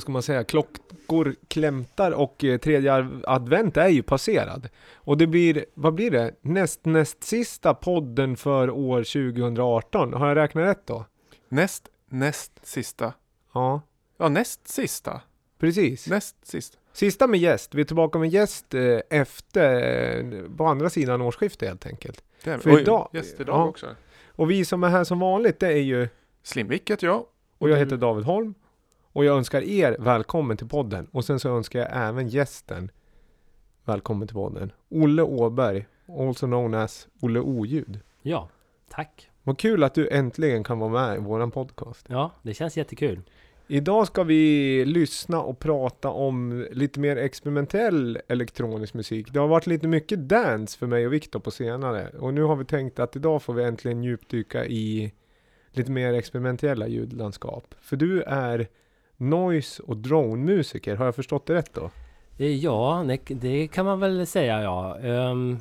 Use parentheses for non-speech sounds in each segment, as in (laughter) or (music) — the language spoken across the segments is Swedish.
vad ska man säga, klockor klämtar och eh, tredje advent är ju passerad. Och det blir, vad blir det, näst, näst sista podden för år 2018. Har jag räknat rätt då? Näst, näst sista. Ja, Ja, näst sista. precis. Näst sista. Sista med gäst. Vi är tillbaka med gäst eh, efter, eh, på andra sidan årsskiftet helt enkelt. Det är, För oj, idag- Gäst idag ja. också. Och vi som är här som vanligt, det är ju, Slimvik heter jag. och jag heter David Holm. Och jag önskar er välkommen till podden. Och sen så önskar jag även gästen välkommen till podden. Olle Åberg, also known as Olle Oljud. Ja, tack. Vad kul att du äntligen kan vara med i våran podcast. Ja, det känns jättekul. Idag ska vi lyssna och prata om lite mer experimentell elektronisk musik. Det har varit lite mycket dance för mig och Viktor på senare. Och nu har vi tänkt att idag får vi äntligen djupdyka i lite mer experimentella ljudlandskap. För du är noise och drone-musiker, har jag förstått det rätt då? Eh, Ja, det, kan man väl säga ja. Ehm,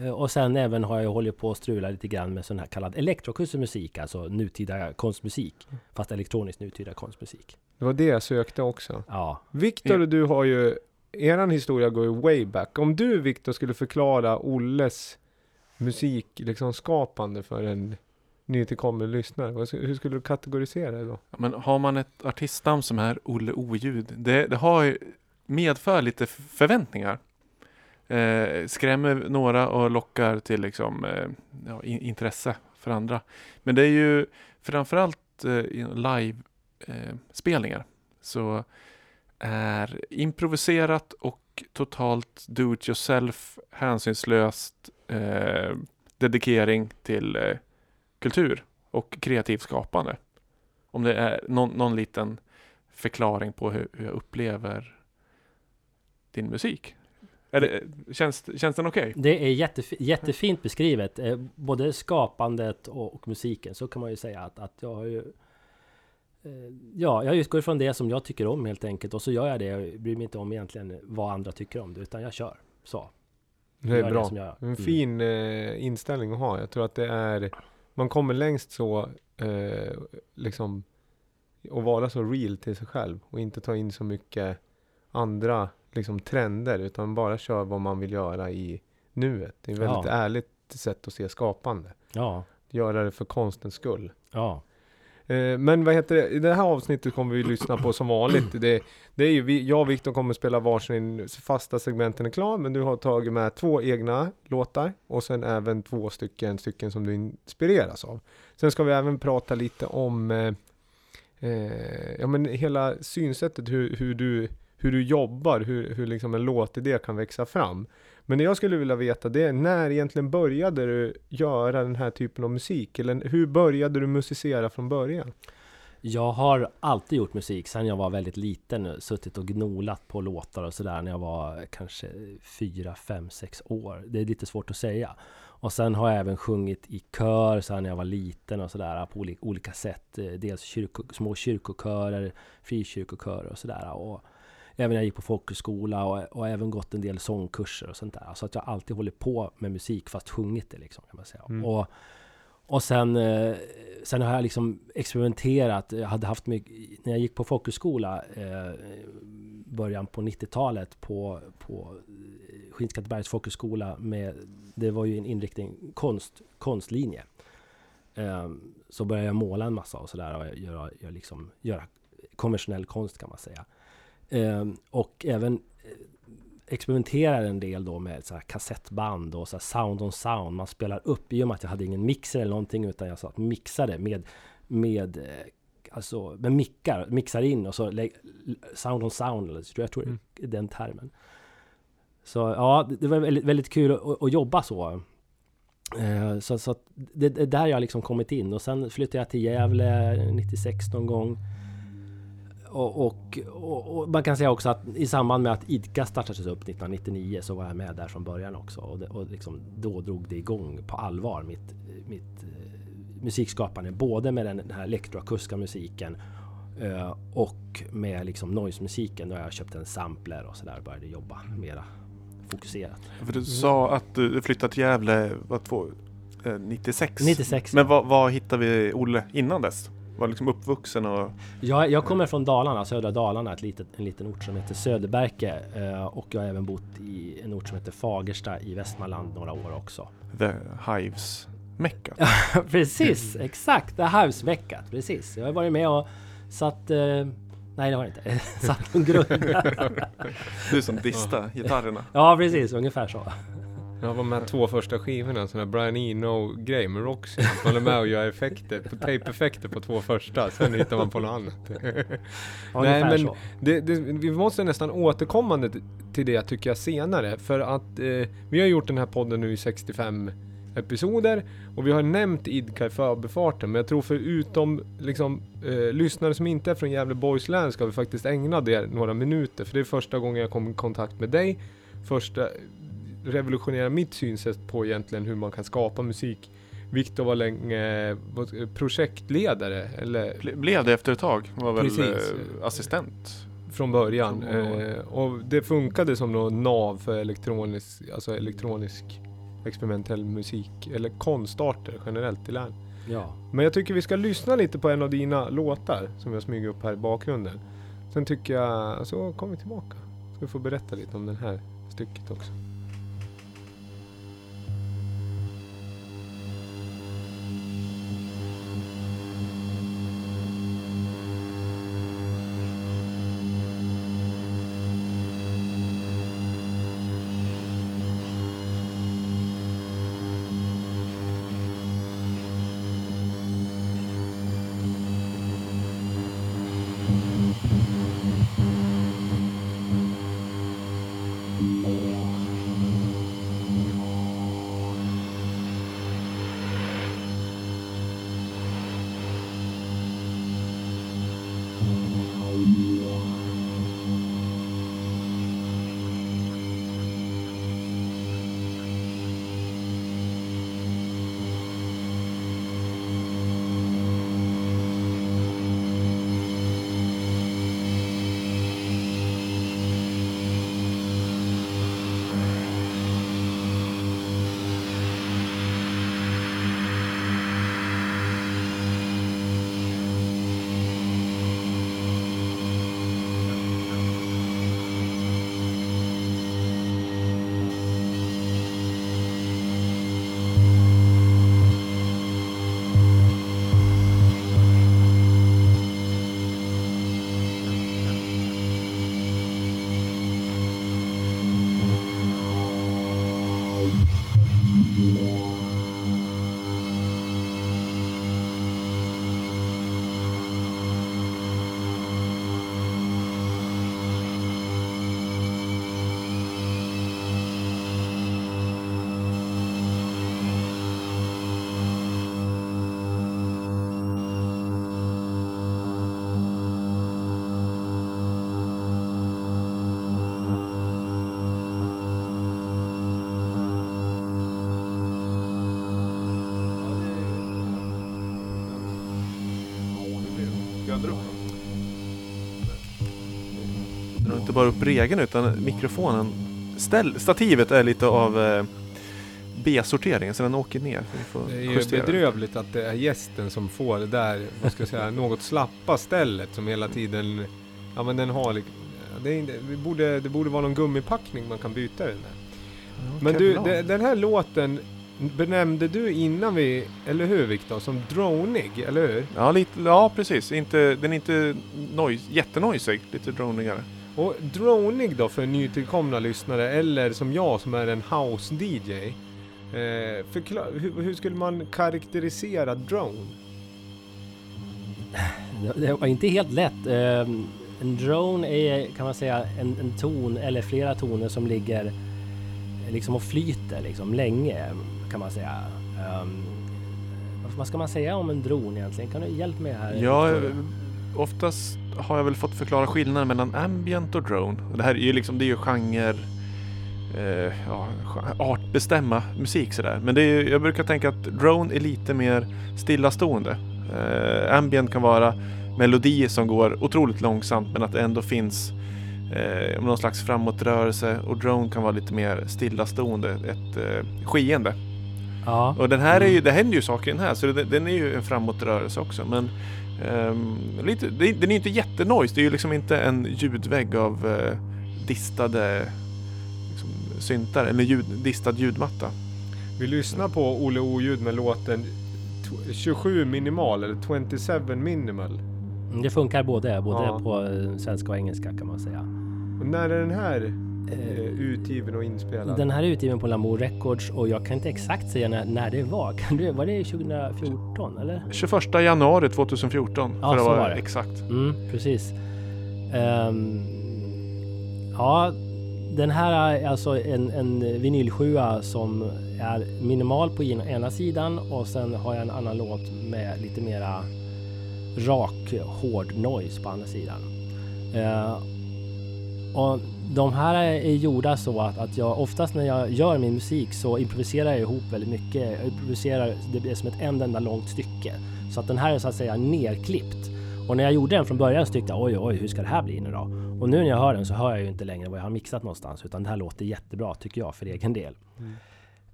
eh, och sen även har jag hållit på att strula lite grann med sån här kallad elektroakustisk musik, alltså nutida konstmusik. Fast elektronisk nutida konstmusik. Det var det jag sökte också. Ja, Viktor och du har ju, eran historia går ju way back. Om du Viktor skulle förklara Olles musik, liksom skapande för en nytillkommen lyssnare, hur skulle du kategorisera det då? Ja, Men har man ett artistnamn som är Olle Oljud, det, det har ju medför lite förväntningar. Eh, skrämmer några och lockar till liksom, eh, ja, in, intresse för andra. Men det är ju framförallt eh, i live-spelningar eh, så är improviserat och totalt do it yourself, hänsynslöst eh, dedikering till eh, kultur och kreativt skapande. Om det är någon, någon liten förklaring på hur, hur jag upplever din musik. Är det, känns, känns den okej? det är jättef- jättefint beskrivet. Eh, både skapandet och, och musiken. Så kan man ju säga att, att jag har ju... eh, Ja, jag utgår från det som jag tycker om helt enkelt. Och så gör jag det. Jag bryr mig inte om egentligen vad andra tycker om det. Utan jag kör. Så. Det är det bra. som jag- En mm. fin eh, inställning att ha. Jag tror att det är, man kommer längst så, eh, liksom, att vara så real till sig själv och inte ta in så mycket andra liksom trender utan bara köra vad man vill göra i nuet. Det är ett väldigt Ja. ärligt sätt att se skapande. Ja. Göra det för konstens skull. Ja. Eh, men vad heter det? I det här avsnittet kommer vi lyssna på som vanligt. Det, det är ju vi, jag och Viktor kommer spela varsin fasta segmenten är klar, men du har tagit med två egna låtar och sen även två stycken, stycken som du inspireras av. Sen ska vi även prata lite om eh, eh ja, men hela synsättet, hur, hur, du, hur du jobbar, hur, hur liksom en låtidé kan växa fram. Men det jag skulle vilja veta det är när egentligen började du göra den här typen av musik? Eller hur började du musicera från början? Jag har alltid gjort musik sedan jag var väldigt liten. Suttit och gnolat på låtar och sådär när jag var kanske fyra, fem, sex år. Det är lite svårt att säga. Och sen har jag även sjungit i kör sedan jag var liten och sådär på olika, olika sätt. Eh, dels kyrko, små kyrkokörer, frikyrkokörer och sådär. Och även när jag gick på folkhögskola och, och även gått en del sångkurser och sånt där. Så att jag alltid hållit på med musik fast sjungit det liksom kan man säga. Mm. Och, och sen, eh, sen har jag liksom experimenterat. Jag hade haft mycket, när jag gick på folkhögskola eh, början på 90-talet på, på Skinnskattebergs folkhögskola med, det var ju en inriktning konst, konstlinje. Eh, så började jag måla en massa och sådär och göra, göra, liksom, göra konventionell konst kan man säga. Eh, och även eh, experimenterar en del då med så kassettband och så sound on sound. Man spelar upp i och med att jag hade ingen mixer eller någonting utan jag satt mixade med med eh, alltså med mickar, mixar in och så sound on sound. eller Jag tror Mm. den termen. Så ja, det- var väldigt, väldigt kul att, att jobba så. Eh, Så, så det det är där jag liksom kommit in och sen flyttade jag till Gävle 96 någon gång. Och, och, och, och man kan säga också att i samband med att IDCA startades upp 1999 så var jag med där från början också. Och, det, och liksom, då drog det igång på allvar mitt, mitt eh, musikskapande. Både med den, här elektroakustiska musiken eh, och med liksom noise-musiken. Då jag köpte en sampler och sådär och började jobba mera fokuserat. För du sa att du flyttade till Gävle var två, eh, 96. 96 Men ja. vad, vad hittade vi Olle innan dess? Var liksom uppvuxen och... Jag, jag kommer från Dalarna, södra Dalarna, ett litet, en liten ort som heter Söderberke. Eh, och jag har även bott i en ort som heter Fagersta i Västmanland några år också. The Hives Mecka. (laughs) precis, exakt! Det Hives-veckat, precis. Jag har varit med och satt... Eh, nej, det har jag inte. (laughs) satt en grund. (laughs) du som dista gitarrerna. Ja, precis. Ungefär så. Jag var med två första skivorna, sån där Brian Eno-grej med Roxy. Man är med och gör effekter, på tape-effekter på två första, sen hittar man på något annat. (laughs) Nej men det, det, vi måste nästan återkommande till det tycker jag senare. För att eh, vi har gjort den här podden nu i 65 episoder och vi har nämnt Idka i förbifarten. Men jag tror förutom liksom, eh, lyssnare som inte är från Gävleborgs län ska vi faktiskt ägna det några minuter. För det är första gången jag kom i kontakt med dig. Första revolutionera mitt synsätt på egentligen hur man kan skapa musik. Viktor var länge projektledare, eller? Blev det efter ett tag, var väl Precis. Eh, assistent? Från början. Eh, och det funkade som något nav för elektronisk, alltså elektronisk experimentell musik, eller konstarter generellt i län. Ja. Men jag tycker vi ska lyssna lite på en av dina låtar som jag smyger upp här i bakgrunden. Sen tycker jag, så kommer vi tillbaka. Ska vi få berätta lite om det här stycket också. Bara upp regeln utan mikrofonen. Ställ, stativet är lite av eh, B-sortering så den åker ner. det är ju bedrövligt att det är gästen som får det där, vad ska jag säga, något slappa stället som hela tiden, ja men den har det, är, det, borde, det borde vara någon gummipackning man kan byta den där. Ja, men du, det, den här låten benämnde du innan vi, eller hur Viktor, som dronig, eller hur? Ja, lite, ja precis. Inte, den är inte noise, jättenoisig, lite dronigare. Och dronig då för nytillkomna lyssnare eller som jag som är en house-DJ. Eh, hur, hur, skulle man karaktärisera drone? Det var inte helt lätt. Eh, en drone är kan man säga en, en, ton eller flera toner som ligger liksom och flyter liksom länge kan man säga. Um, vad ska man säga om en drone egentligen? Kan du hjälpa mig här? Ja, oftast har jag väl fått förklara skillnaden mellan ambient och drone. det här är ju liksom, det är ju genre, eh, ja, artbestämma musik sådär. Men det är, jag brukar tänka att drone är lite mer stillastående. Eh, ambient kan vara melodier som går otroligt långsamt men att det ändå finns eh, någon slags framåtrörelse och drone kan vara lite mer stillastående, ett eh, skeende. Ja. Och den här är ju, det händer ju saker i den här, så det, den är ju en framåtrörelse också. Men ehm, lite, det, den är ju inte jättenoise, det är ju liksom inte en ljudvägg av eh, distade liksom, syntar, eller ljud, distad ljudmatta. Vi lyssnar på Olle Oljud med låten tw- 27 minimal eller 27 minimal. Det funkar både, både Ja. på eh, svenska och engelska kan man säga. Och när är den här eh, utgiven och inspelad? Den här är utgiven på Lamour Records och jag kan inte exakt säga när, när det var. Kan du, var det 2014 eller? 21 januari 2014 Ja, för att så var vara det. exakt. Mm, precis. Ehm, ja, den här är alltså en, en vinylsjua som är minimal på ena- sidan och sen har jag en annan låt med lite mera rak, hård noise på andra sidan. Eh, och de här är gjorda så att, att jag oftast när jag gör min musik så improviserar jag ihop väldigt mycket. Jag improviserar, det blir som ett en enda långt stycke. Så att den här är så att säga nerklippt. Och när jag gjorde den från början så tyckte jag oj, oj, hur ska det här bli nu då? Och nu när jag hör den så hör jag ju inte längre vad jag har mixat någonstans, utan det här låter jättebra tycker jag för egen del.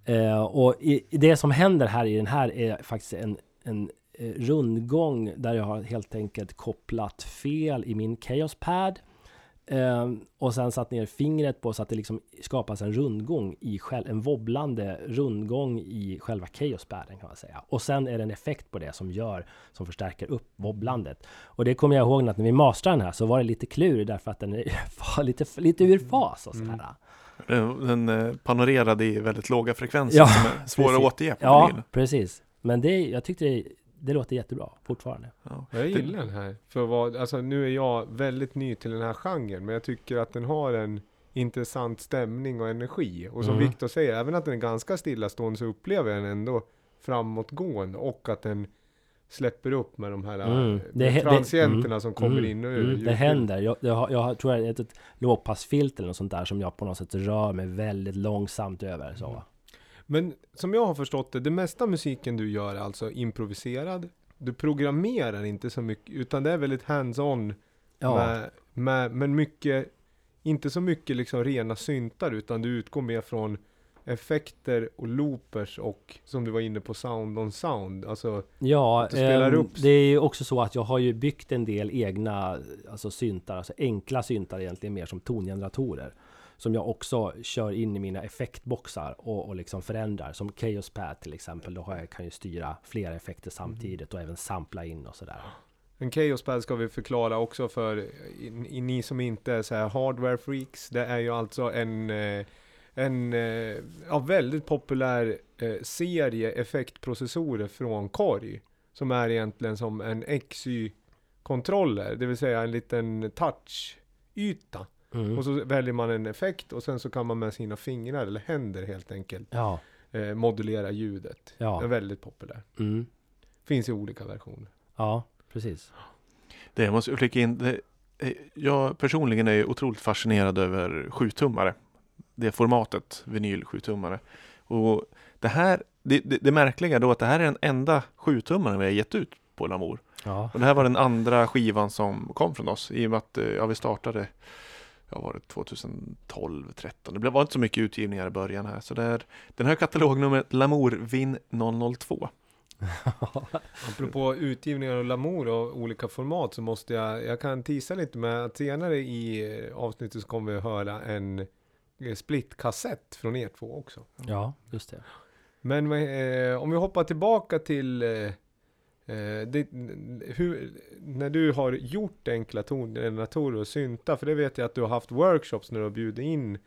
Eh, och i, i det som händer här i den här är faktiskt en, en eh, rundgång där jag har helt enkelt kopplat fel i min Chaos Pad. Eh, och sen satt ner fingret på så att det liksom skapas en rundgång i själv, en wobblande rundgång i själva Chaos Paden kan man säga. Och sen är det en effekt på det som gör, som förstärker upp wobblandet. Och det kommer jag ihåg att när vi mastrade den här så var det lite klur därför att den (laughs) är lite, lite ur fas och sådär. Den, den eh, panorerade i väldigt låga frekvenser Ja, som är svåra att precis. återge på Ja, precis. Men det, jag tyckte det, det låter jättebra fortfarande. Ja. Jag gillar den här. För vad, alltså nu är jag väldigt ny till den här genren, men jag tycker att den har en intressant stämning och energi. Och som Mm. Viktor säger, även att den är ganska stillastående så upplever jag den ändå framåtgående och att den släpper upp med de här Mm. Det det- transienterna mm. som kommer Mm, in och ur. Mm, det händer. Jag, jag, jag tror jag är ett, ett lågpassfilter eller något sånt där som jag på något sätt rör mig väldigt långsamt över. Så. Men som jag har förstått det, det mesta musiken du gör är alltså improviserad. Du programmerar inte så mycket, utan det är väldigt hands-on Ja, Med, med, men mycket, inte så mycket liksom rena syntar utan du utgår mer från effekter och loopers och som du var inne på sound on sound. Alltså, ja spelar ehm, upp- det är ju också så att jag har ju byggt en del egna alltså syntar, alltså enkla syntar egentligen mer som tongeneratorer. Som jag också kör in i mina effektboxar och, och liksom förändrar. Som Chaos Pad till exempel, då har jag, kan jag styra flera effekter samtidigt och även sampla in och sådär. en Chaos Pad ska vi förklara också för i, i, ni som inte är så här hardware freaks. Det är ju alltså en, eh, en eh, ja, väldigt populär eh, serie effektprocessorer från Korg. Som är egentligen som en XY-kontroller, det vill säga en liten touch-yta. Mm. Och så väljer man en effekt och sen så kan man med sina fingrar eller händer helt enkelt Ja, eh, modulera ljudet. Det är ja, väldigt populärt. mm. Finns i olika versioner. ja, precis. Det jag måste flika in. Det, eh, jag personligen är otroligt fascinerad över 7-tummare. Det formatet, vinyl 7-tummare. Och det här, det, det, det märkliga då att det här är den enda 7-tummaren vi har gett ut på Lamour. Ja, Och det här var den andra skivan som kom från oss i och med att eh, ja, vi startade Ja, var det 2012, 13. Det blev- var inte så mycket utgivningar i början här. Så det är, den här katalognumret Lamour Vin 002. (laughs) Apropå utgivningar och Lamour och olika format så måste jag, jag kan tisa lite med att senare i eh, avsnittet så kommer vi att höra en eh, split-kassett från er två också. ja, just det. Men vad, eh, om vi hoppar tillbaka till eh, Eh, det, hur, när du har gjort enkla tongeneratorer och syntar, för det vet jag att du har haft workshops när du har bjudit in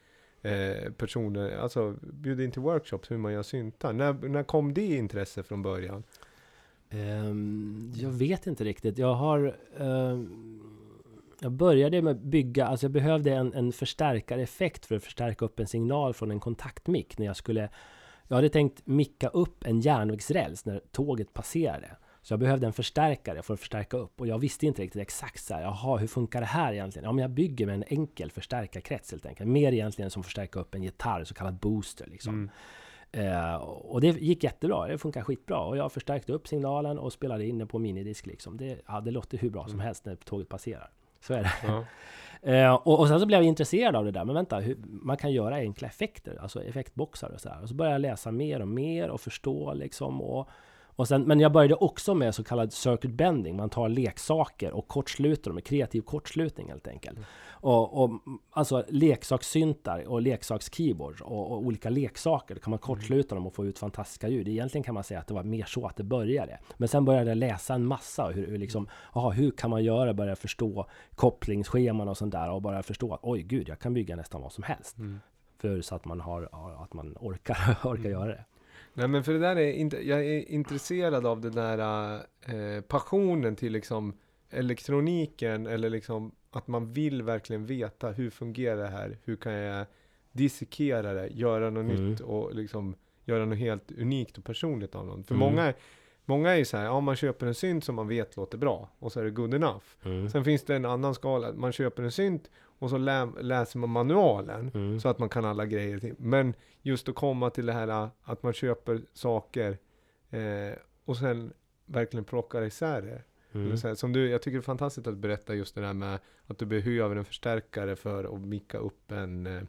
eh, personer, alltså bjudit in till workshops hur man gör syntar. När, när kom det intresse från början? Ehm, jag vet inte riktigt. Jag har... Ehm, jag började med att bygga, alltså jag behövde en, en förstärkareffekt för att förstärka upp en signal från en kontaktmick när jag skulle... Jag hade tänkt micka upp en järnvägsräls när tåget passerade. Så jag behövde en förstärkare för att förstärka upp och jag visste inte riktigt exakt så här, jaha, hur funkar det här egentligen? Ja, men jag bygger med en enkel förstärkarkrets helt enkelt. Mer egentligen som förstärka upp en gitarr, så kallad booster liksom. Mm. Eh, och det gick jättebra, det funkar skitbra. Och jag förstärkte upp signalen och spelade in den på minidisk liksom. Det, ja, det låter hur bra som helst när tåget passerar. Så är det. Ja. (laughs) Eh, och, och sen så blev jag intresserad av det där. Men vänta, hur, man kan göra enkla effekter, alltså effektboxar och sådär. Och så började jag läsa mer och mer och förstå liksom. Och, och sen, men jag började också med så kallad circuit bending. Man tar leksaker och kortsluter dem med kreativ kortslutning helt enkelt. Mm. Och, och alltså leksakssyntar och leksakskeyboards och, och olika leksaker. Då kan man Mm. kortsluta dem och få ut fantastiska ljud. Egentligen kan man säga att det var mer så att det började. Men sen började jag läsa en massa. Hur, hur, liksom, aha, hur kan man göra? Börja förstå kopplingsscheman och sånt där. Och bara förstå att oj gud, jag kan bygga nästan vad som helst. Mm. För så att man, har, att man orkar, (laughs) orkar Mm. göra det. Nej men för det där är inte, jag är intresserad av den där eh, passionen till liksom elektroniken eller liksom att man vill verkligen veta hur fungerar det här? Hur kan jag dissekera det, göra något Mm. nytt och liksom göra något helt unikt och personligt av någon. För Mm. många, många är ju så här, ja man köper en synt som man vet låter bra och så är det good enough. Mm. Sen finns det en annan skala, man köper en synt och så lä läser man manualen Mm. så att man kan alla grejer. till. Men just att komma till det här äh, att man köper saker eh, och sen verkligen plockar isär det. Mm. Här, Som du, jag tycker det är fantastiskt att berätta just det där med att du behöver en förstärkare för att micka upp en eh,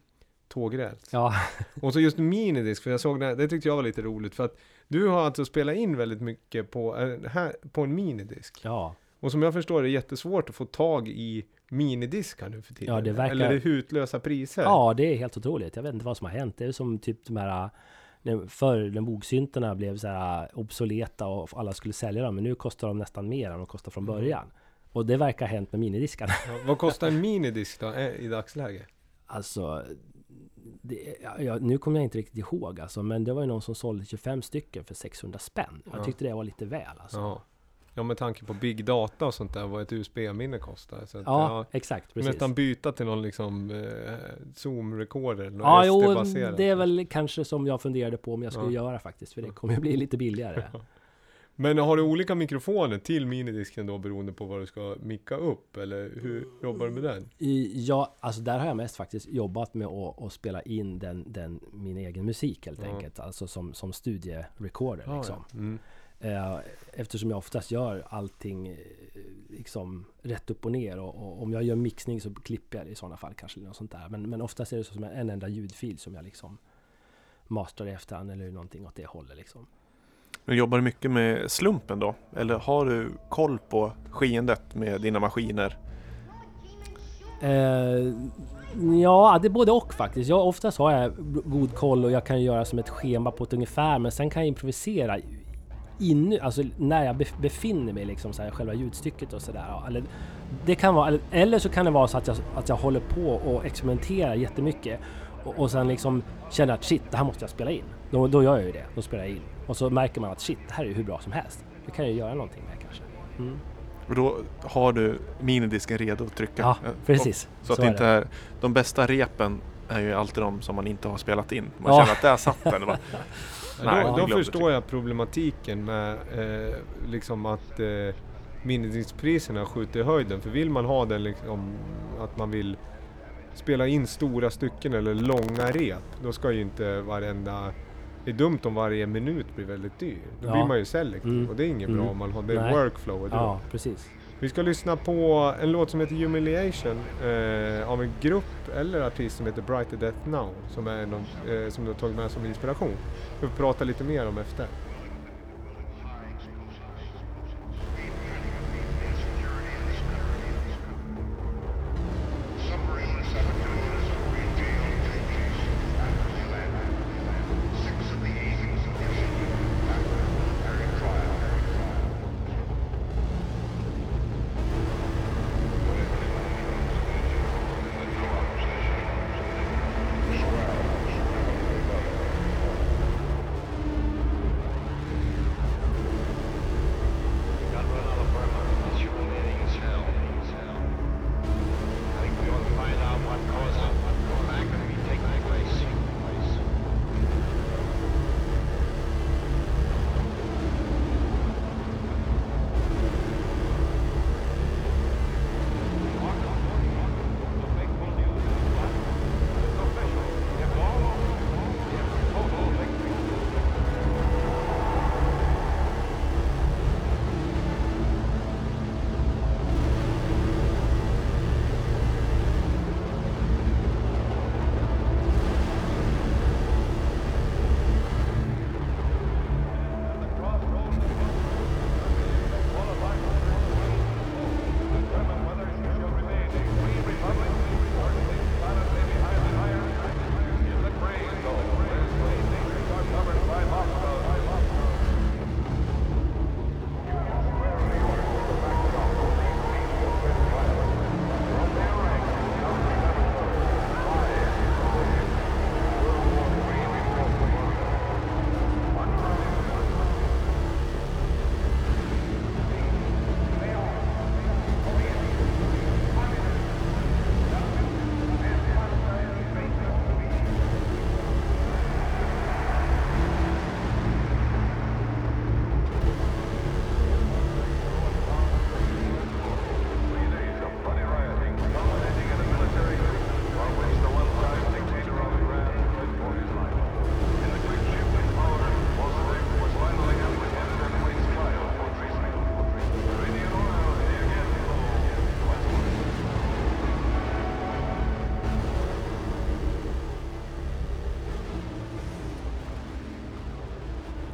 tågräls. Ja, (laughs) Och så just minidisk, för jag såg det, det tyckte jag var lite roligt för att du har alltså spelat in väldigt mycket på, eh, här, på en minidisk. ja. Och som jag förstår det är jättesvårt att få tag i minidiskar nu för tiden. Ja, det verkar- Eller det hutlösa priser. Ja, det är helt otroligt. Jag vet inte vad som har hänt. Det är som typ de här när- Förr när bogsyntarna blev så här obsoleta och alla skulle sälja dem. Men nu kostar de nästan mer än de kostade från Mm. början. Och det verkar ha hänt med minidiskarna. Ja, vad kostar en minidisk då eh, i dagsläget? Alltså, det, ja, nu kommer jag inte riktigt ihåg alltså, men det var ju någon som sålde 25 stycken för 600 spänn. Jag Ja. tyckte det var lite väl alltså. Ja. Ja, med tanke på big data och sånt där, vad ett USB-minne kostar. Så att, Ja, ja, exakt. Precis. nästan byta till någon liksom eh, Zoom-recorder, Ja, jo, det är väl kanske som jag funderade på om jag skulle Ja. göra faktiskt. För det kommer ju bli lite billigare. (laughs) Men har du olika mikrofoner till minidisken då beroende på vad du ska micka upp? Eller hur jobbar du med den? Ja, alltså där har jag mest faktiskt jobbat med att, att spela in den, den, min egen musik helt Ja. enkelt. Alltså som, som studierecorder liksom. ja. Mm. Eh, Eftersom jag oftast gör allting eh, liksom rätt upp och ner. Och, och om jag gör mixning så klipper jag det i sådana fall kanske. Eller något sånt där. Men, men oftast är det så som en enda ljudfil som jag liksom masterar i efterhand eller någonting åt det hållet liksom. Nu jobbar du mycket med slumpen då? Eller har du koll på skeendet med dina maskiner? Eh, ja, det är både och faktiskt. Jag, oftast har jag god koll och jag kan göra som ett schema på ett ungefär. Men sen kan jag improvisera in, alltså när jag bef- befinner mig liksom så här, själva ljudstycket och sådär. Eller, det kan vara, eller, eller så kan det vara så att jag, att jag håller på och experimenterar jättemycket. Och, och sen liksom känner att shit, det här måste jag spela in. Då, då gör jag ju det. Då spelar jag in. Och så märker man att shit, det här är ju hur bra som helst. Det kan jag ju göra någonting med kanske. Mm. Och då har du minidisken redo att trycka? Ja, Eh, precis. Så, att är inte är, de bästa repen är ju alltid de som man inte har spelat in. Man Ja. känner att där satt den. (laughs) Nej, då då förstår jag problematiken med eh, liksom att eh, minidiskpriserna skjuter i höjden. För vill man ha den liksom, att man vill spela in stora stycken eller långa rep, då ska ju inte varenda det är dumt om varje minut blir väldigt dyr. Då Ja. blir man ju selektiv Mm. och det är inget bra Mm. om man har det Nej. workflowet. då. Ja, precis. Vi ska lyssna på en låt som heter Humiliation eh, av en grupp eller artist som heter Brighter Death Now som, är någon, eh, som du har tagit med som inspiration. Vi får prata lite mer om efter.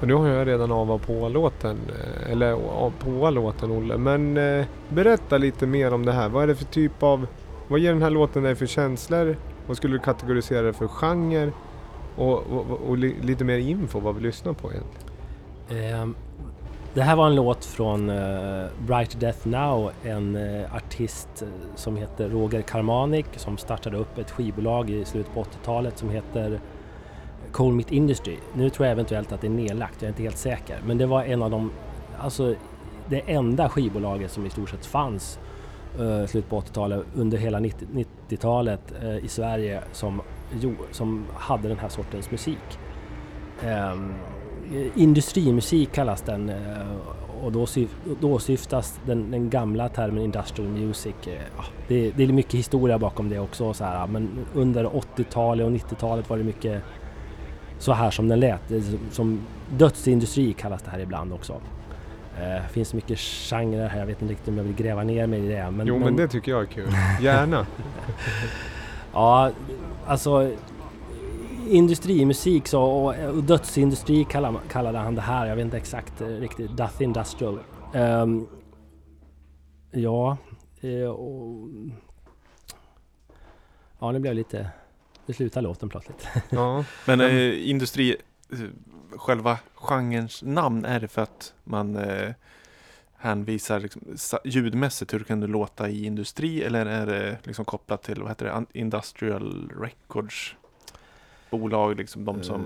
Och nu har jag redan av och på-låten, eh, eller på-låten Olle. Men eh, berätta lite mer om det här. Vad är det för typ av, vad ger den här låten dig för känslor? Vad skulle du kategorisera det för genre? Och, och, och, och lite mer info vad vi lyssnar på egentligen. Ehm, det här var en låt från uh, Bright Death Now, en uh, artist som heter Roger Karmanik som startade upp ett skivbolag i slutet på 80-talet som heter Coal Meat Industry. Nu tror jag eventuellt att det är nedlagt, jag är inte helt säker. Men det var en av de, alltså det enda skivbolaget som i stort sett fanns eh, uh, slutet på 80-talet under hela 90-talet eh, i Sverige som, jo, som hade den här sortens musik. Um, industrimusik kallas den uh, och då, syf då syftas den, den, gamla termen industrial music. Uh, det, det, är mycket historia bakom det också. Så här, men under 80-talet och 90-talet var det mycket så här som den lät. Som dödsindustri kallas det här ibland också. Det eh, finns mycket genrer här, jag vet inte riktigt om jag vill gräva ner mig i det. Men, jo men, men det tycker jag är kul, gärna! (laughs) ja, alltså industrimusik så, och, och dödsindustri kallade, kallade han det här. Jag vet inte exakt eh, riktigt. Death Industrial. Um, ja, eh, och, ja, nu blev jag lite... Nu slutar låten plötsligt. Ja, (laughs) men eh, industri, eh, själva genrens namn, är det för att man eh, hänvisar liksom, ljudmässigt hur det kan det låta i industri eller är det liksom kopplat till vad heter det, Industrial Records? bolag, liksom de som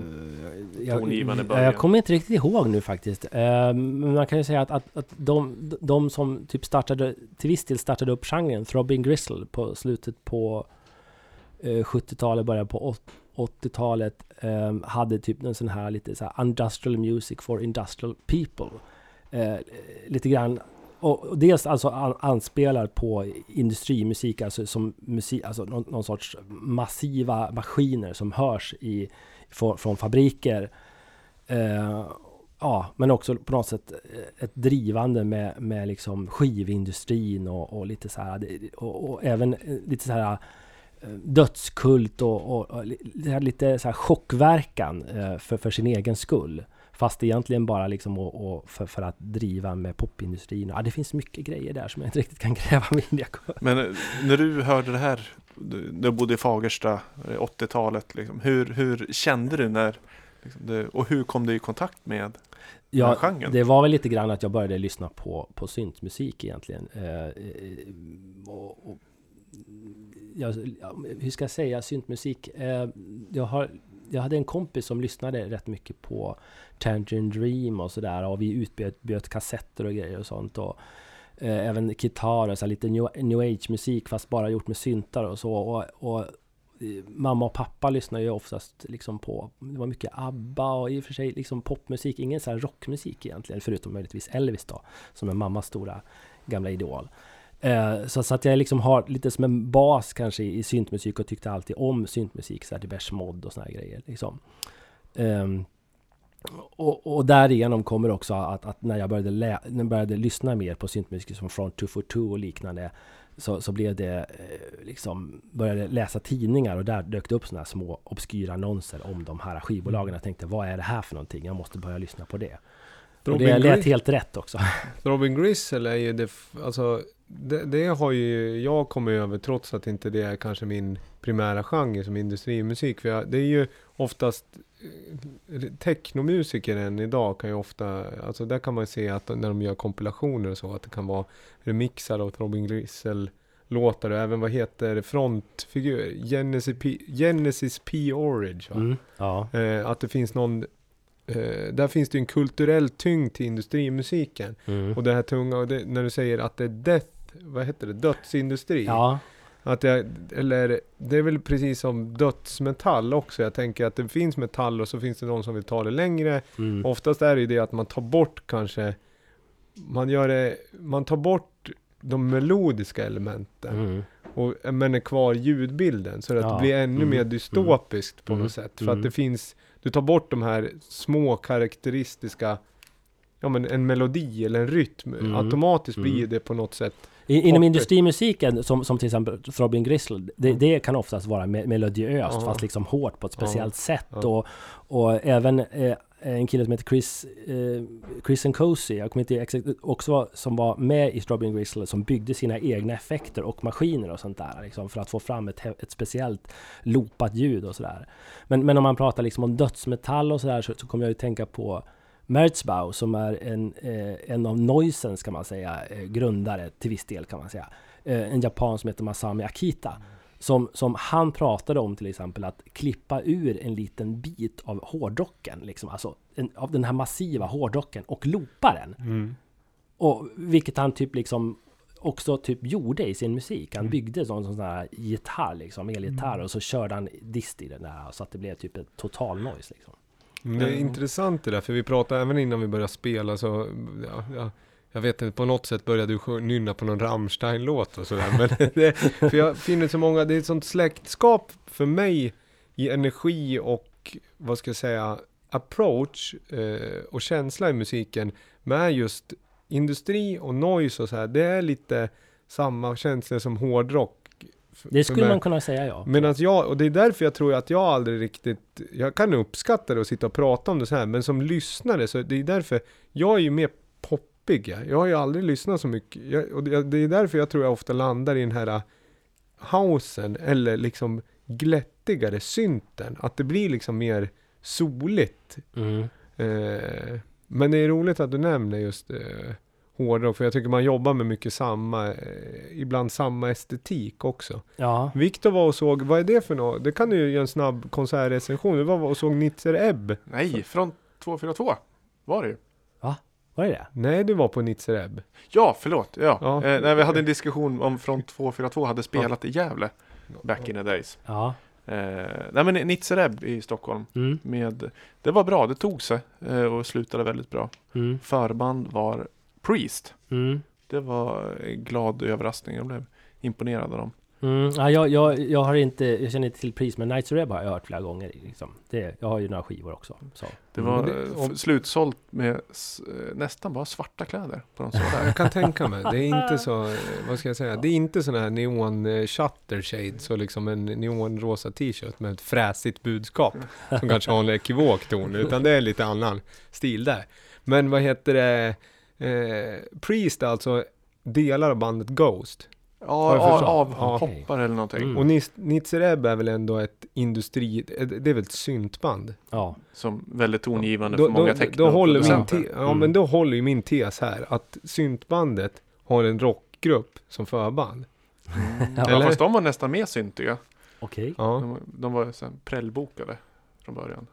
uh, tongivande början? Jag kommer inte riktigt ihåg nu faktiskt. Uh, men man kan ju säga att, att, att de, de som typ startade, till viss del startade upp genren, Throbbing Gristle, på slutet på eh, Eh, 70-talet, början på 80-talet, ehm, hade typ en sån här lite så här industrial music for industrial people. Eh, lite grann och dels alltså anspelar på industrimusik, alltså som musik, alltså någon, någon sorts massiva maskiner som hörs i, från, från fabriker. Eh, ja, men också på något sätt eh, ett drivande med, med liksom skivindustrin och, och lite så här, och, och, även lite så här dödskult och, och, och lite så chockverkan eh, för, för sin egen skull. Fast egentligen bara liksom och, och för, för, att driva med popindustrin. Ja, det finns mycket grejer där som jag inte riktigt kan (laughs) gräva mig in i. Men eh, när du hörde det här, du bodde i Fagersta, 80-talet, eh, liksom, hur, hur kände du när, liksom, och hur kom du i kontakt med Ja, det var väl lite grann att jag började lyssna på, på syntmusik egentligen. Eh och, och, ja, hur ska jag säga, syntmusik. Eh, jag har jag hade en kompis som lyssnade rätt mycket på Tangerine Dream och sådär och vi utbjöd kassetter och grejer och sånt. Och, eh, även gitarr och så lite new, new age musik fast bara gjort med syntar och så. Och, och eh, mamma och pappa lyssnade ju oftast liksom på, det var mycket ABBA och i och för sig liksom popmusik, ingen så här rockmusik egentligen, förutom möjligtvis Elvis då, som är mammas stora gamla idol. Eh, så, så, att jag liksom har lite som en bas kanske i, syntmusik och tyckte alltid om syntmusik, så här Depeche Mode och såna här grejer. Liksom. Um, och, och därigenom kommer också att, att när, jag började lä- när jag började lyssna mer på syntmusik som Front 242 och liknande så, så blev det eh, liksom, började läsa tidningar och där dök det upp sådana här små obskyra annonser om de här skivbolagen. Jag tänkte, vad är det här för någonting? Jag måste börja lyssna på det. och det lät helt rätt också. (laughs) Robin Grissel är ju det, alltså det, det, har ju jag kommit över trots att inte det är kanske min primära genre som industrimusik. För jag, det är ju oftast eh, technomusiker än idag kan ju ofta, alltså där kan man se att när de gör kompilationer och så, att det kan vara remixar av Robin Grissel låtar och även vad heter frontfigur, Genesis P, Genesis P. Orridge. Mm, ja. eh, att det finns någon Uh, där finns det en kulturell tyngd till industrimusiken. Mm. Och det här tunga, och det, när du säger att det är death vad heter det, dödsindustri. Ja. Att jag, eller det är väl precis som dödsmetall också. Jag tänker att det finns metall och så finns det någon som vill ta det längre. Mm. Oftast är det ju det att man tar bort kanske, man gör det, man tar bort de melodiska elementen. Mm. Och, men är kvar ljudbilden. Så att ja. det blir ännu mm. mer dystopiskt på något mm. sätt. För att mm. det finns, du tar bort de här små karaktäristiska ja, men en melodi eller en rytm. Mm. Automatiskt blir mm. det på något sätt Inom industrimusiken, som, som till exempel Throbbing Gristle, det, mm. det kan oftast vara me melodiöst, ja. fast liksom hårt på ett speciellt ja. sätt. Ja. Och, och även, eh, en kille som heter Chris, eh, Chris Nkosi, jag kommer inte exakt, också var, som var med i Strawberry Grizzle som byggde sina egna effekter och maskiner och sånt där liksom, för att få fram ett, ett speciellt loopat ljud och sådär. Men, men om man pratar liksom om dödsmetall och sådär så, så kommer jag ju tänka på Merzbau som är en, eh, en av Noisens kan man säga, eh, grundare till viss del kan man säga. Eh, en japan som heter Masami Akita. Som, som han pratade om till exempel att klippa ur en liten bit av hårdrocken, liksom, alltså en, av den här massiva hårdrocken och loopa den. Mm. Och vilket han typ liksom också typ gjorde i sin musik. Han byggde sån, sån här gitarr liksom, elgitarr och så körde han dist i den där så att det blev typ ett total noise liksom. Mm, Det är intressant det där, för vi pratade även innan vi började spela så, ja, ja, jag vet inte, på något sätt började du nynna på någon Rammstein-låt och sådär. Men (laughs) det, för jag finner så många, det är ett sånt släktskap för mig i energi och, vad ska jag säga, approach eh, och känsla i musiken med just industri och noise och så här. Det är lite samma känsla som hårdrock. Det skulle mig. man kunna säga ja. Medan jag, och det är därför jag tror att jag aldrig riktigt, jag kan uppskatta det och sitta och prata om det så här, men som lyssnare så det är därför, jag är ju mer poppig. Jag, jag har ju aldrig lyssnat så mycket, jag, och det, det är därför jag tror jag ofta landar i den här housen, eller liksom glättigare synten, att det blir liksom mer soligt. Mm. Eh, men det är roligt att du nämner just eh, hårdrock, för jag tycker man jobbar med mycket samma, eh, ibland samma estetik också. Ja, Viktor var och såg, vad är det för något? Det kan du ju göra en snabb konsertrecension. Du var och såg Nitzer Ebb. Nej, från 242 var det ju. var det det? Nej, du var på Nitzer Ebb. Ja, förlåt. Ja. Ja. Eh, nej, vi hade en (laughs) diskussion om från 242 hade spelat i Gävle back in the days. Ja. Eh, nej men Nitzereb i Stockholm. Mm. Med, det var bra, det tog sig eh, och slutade väldigt bra. Mm. Förband var Priest. Mm. Det var en glad överraskning. Jag blev imponerad av dem. Mm. Ja, jag, jag, jag har inte, jag känner inte till pris, men Nights of Reb har jag hört flera gånger. Liksom. Det, jag har ju några skivor också. Så. Det Mm, var det- om- f- slutsålt med eh, nästan bara svarta kläder på de som var där. Jag kan tänka mig. Det är inte så, vad ska jag säga? Det är inte sån här neon eh, shutter shades och liksom en neonrosa t-shirt med ett fräsigt budskap. Som kanske har en ekivok ton. Utan det är lite annan stil där. Men vad heter det? Eh, Priest är alltså delar av bandet Ghost. Ja, av, Ja. av hoppar eller någonting. Mm. Och Nis- Nitzer Ebb är väl ändå ett industri, eh, det är väl ett syntband? Ja. Som väldigt tongivande Då, för många techno då håller min te- ja, Mm. men då håller ju min tes här att syntbandet har en rockgrupp som förband. Ja, Eller? fast de var nästan mer syntiga. Okej. Ja, De, var- de var så här prällbokade från början.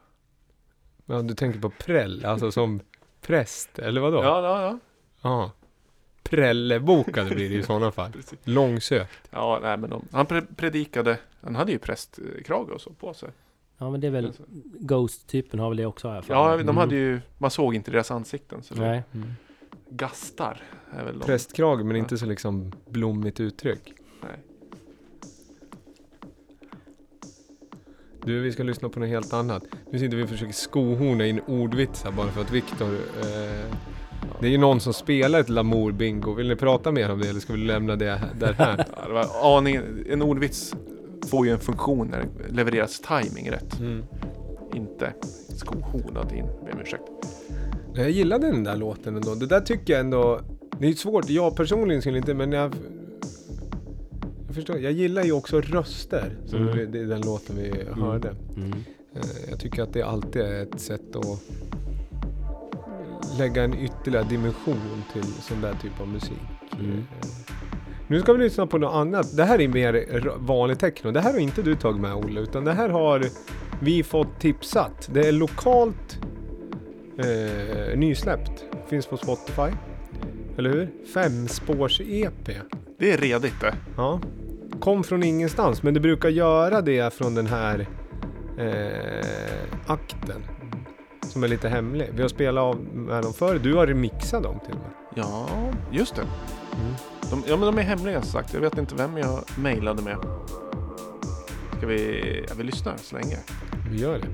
ja du tänker på präll, alltså som präst, eller vadå? Ja, ja, ja. ja. Prällebokade blir det i sådana fall. (laughs) Precis. Långsökt. Ja, nej, men de, han pre- predikade, han hade ju prästkrage och så på sig. Ja, men det är väl Ghost-typen har väl det också? jag för Ja, de Mm. hade ju, man såg inte deras ansikten. Så Nej. gastar är väl de. Prästkrage men Ja. inte så liksom blommigt uttryck. Nej. Du, vi ska lyssna på något helt annat. Nu sitter vi och försöker skohorna in ordvitsar bara för att Viktor... Eh, det är ju någon som spelar ett Lamour Bingo. Vill ni prata mer om det eller ska vi lämna det där här? (laughs) Ja, det var aningen, en ordvits får ju en funktion när det levereras timing rätt. Mm. Inte skohornad in, ber om ursäkt. Jag gillade den där låten ändå. Det där tycker jag ändå... Det är svårt. Jag personligen skulle inte, men jag... Jag förstår. Jag gillar ju också röster. Som Mm. det, den låten vi hörde. Mm. Eh, Jag tycker att det alltid är ett sätt att lägga en ytterligare dimension till sån där typ av musik. Mm. Eh, Nu ska vi lyssna på något annat. Det här är mer vanlig techno. Det här har inte du tagit med Olle, utan det här har vi fått tipsat. Det är lokalt eh, nysläppt. Finns på Spotify. Eller hur? Femspårs-EP. Det är redigt det. Ja. Kom från ingenstans, men det brukar göra det från den här eh, akten. Som är lite hemlig. Vi har spelat av med dem förr. Du har remixat dem till och med. Ja, just det. De, ja, men de är hemliga som sagt. Jag vet inte vem jag mejlade med. Ska vi... Ja, vi lyssnar så länge. Vi gör det.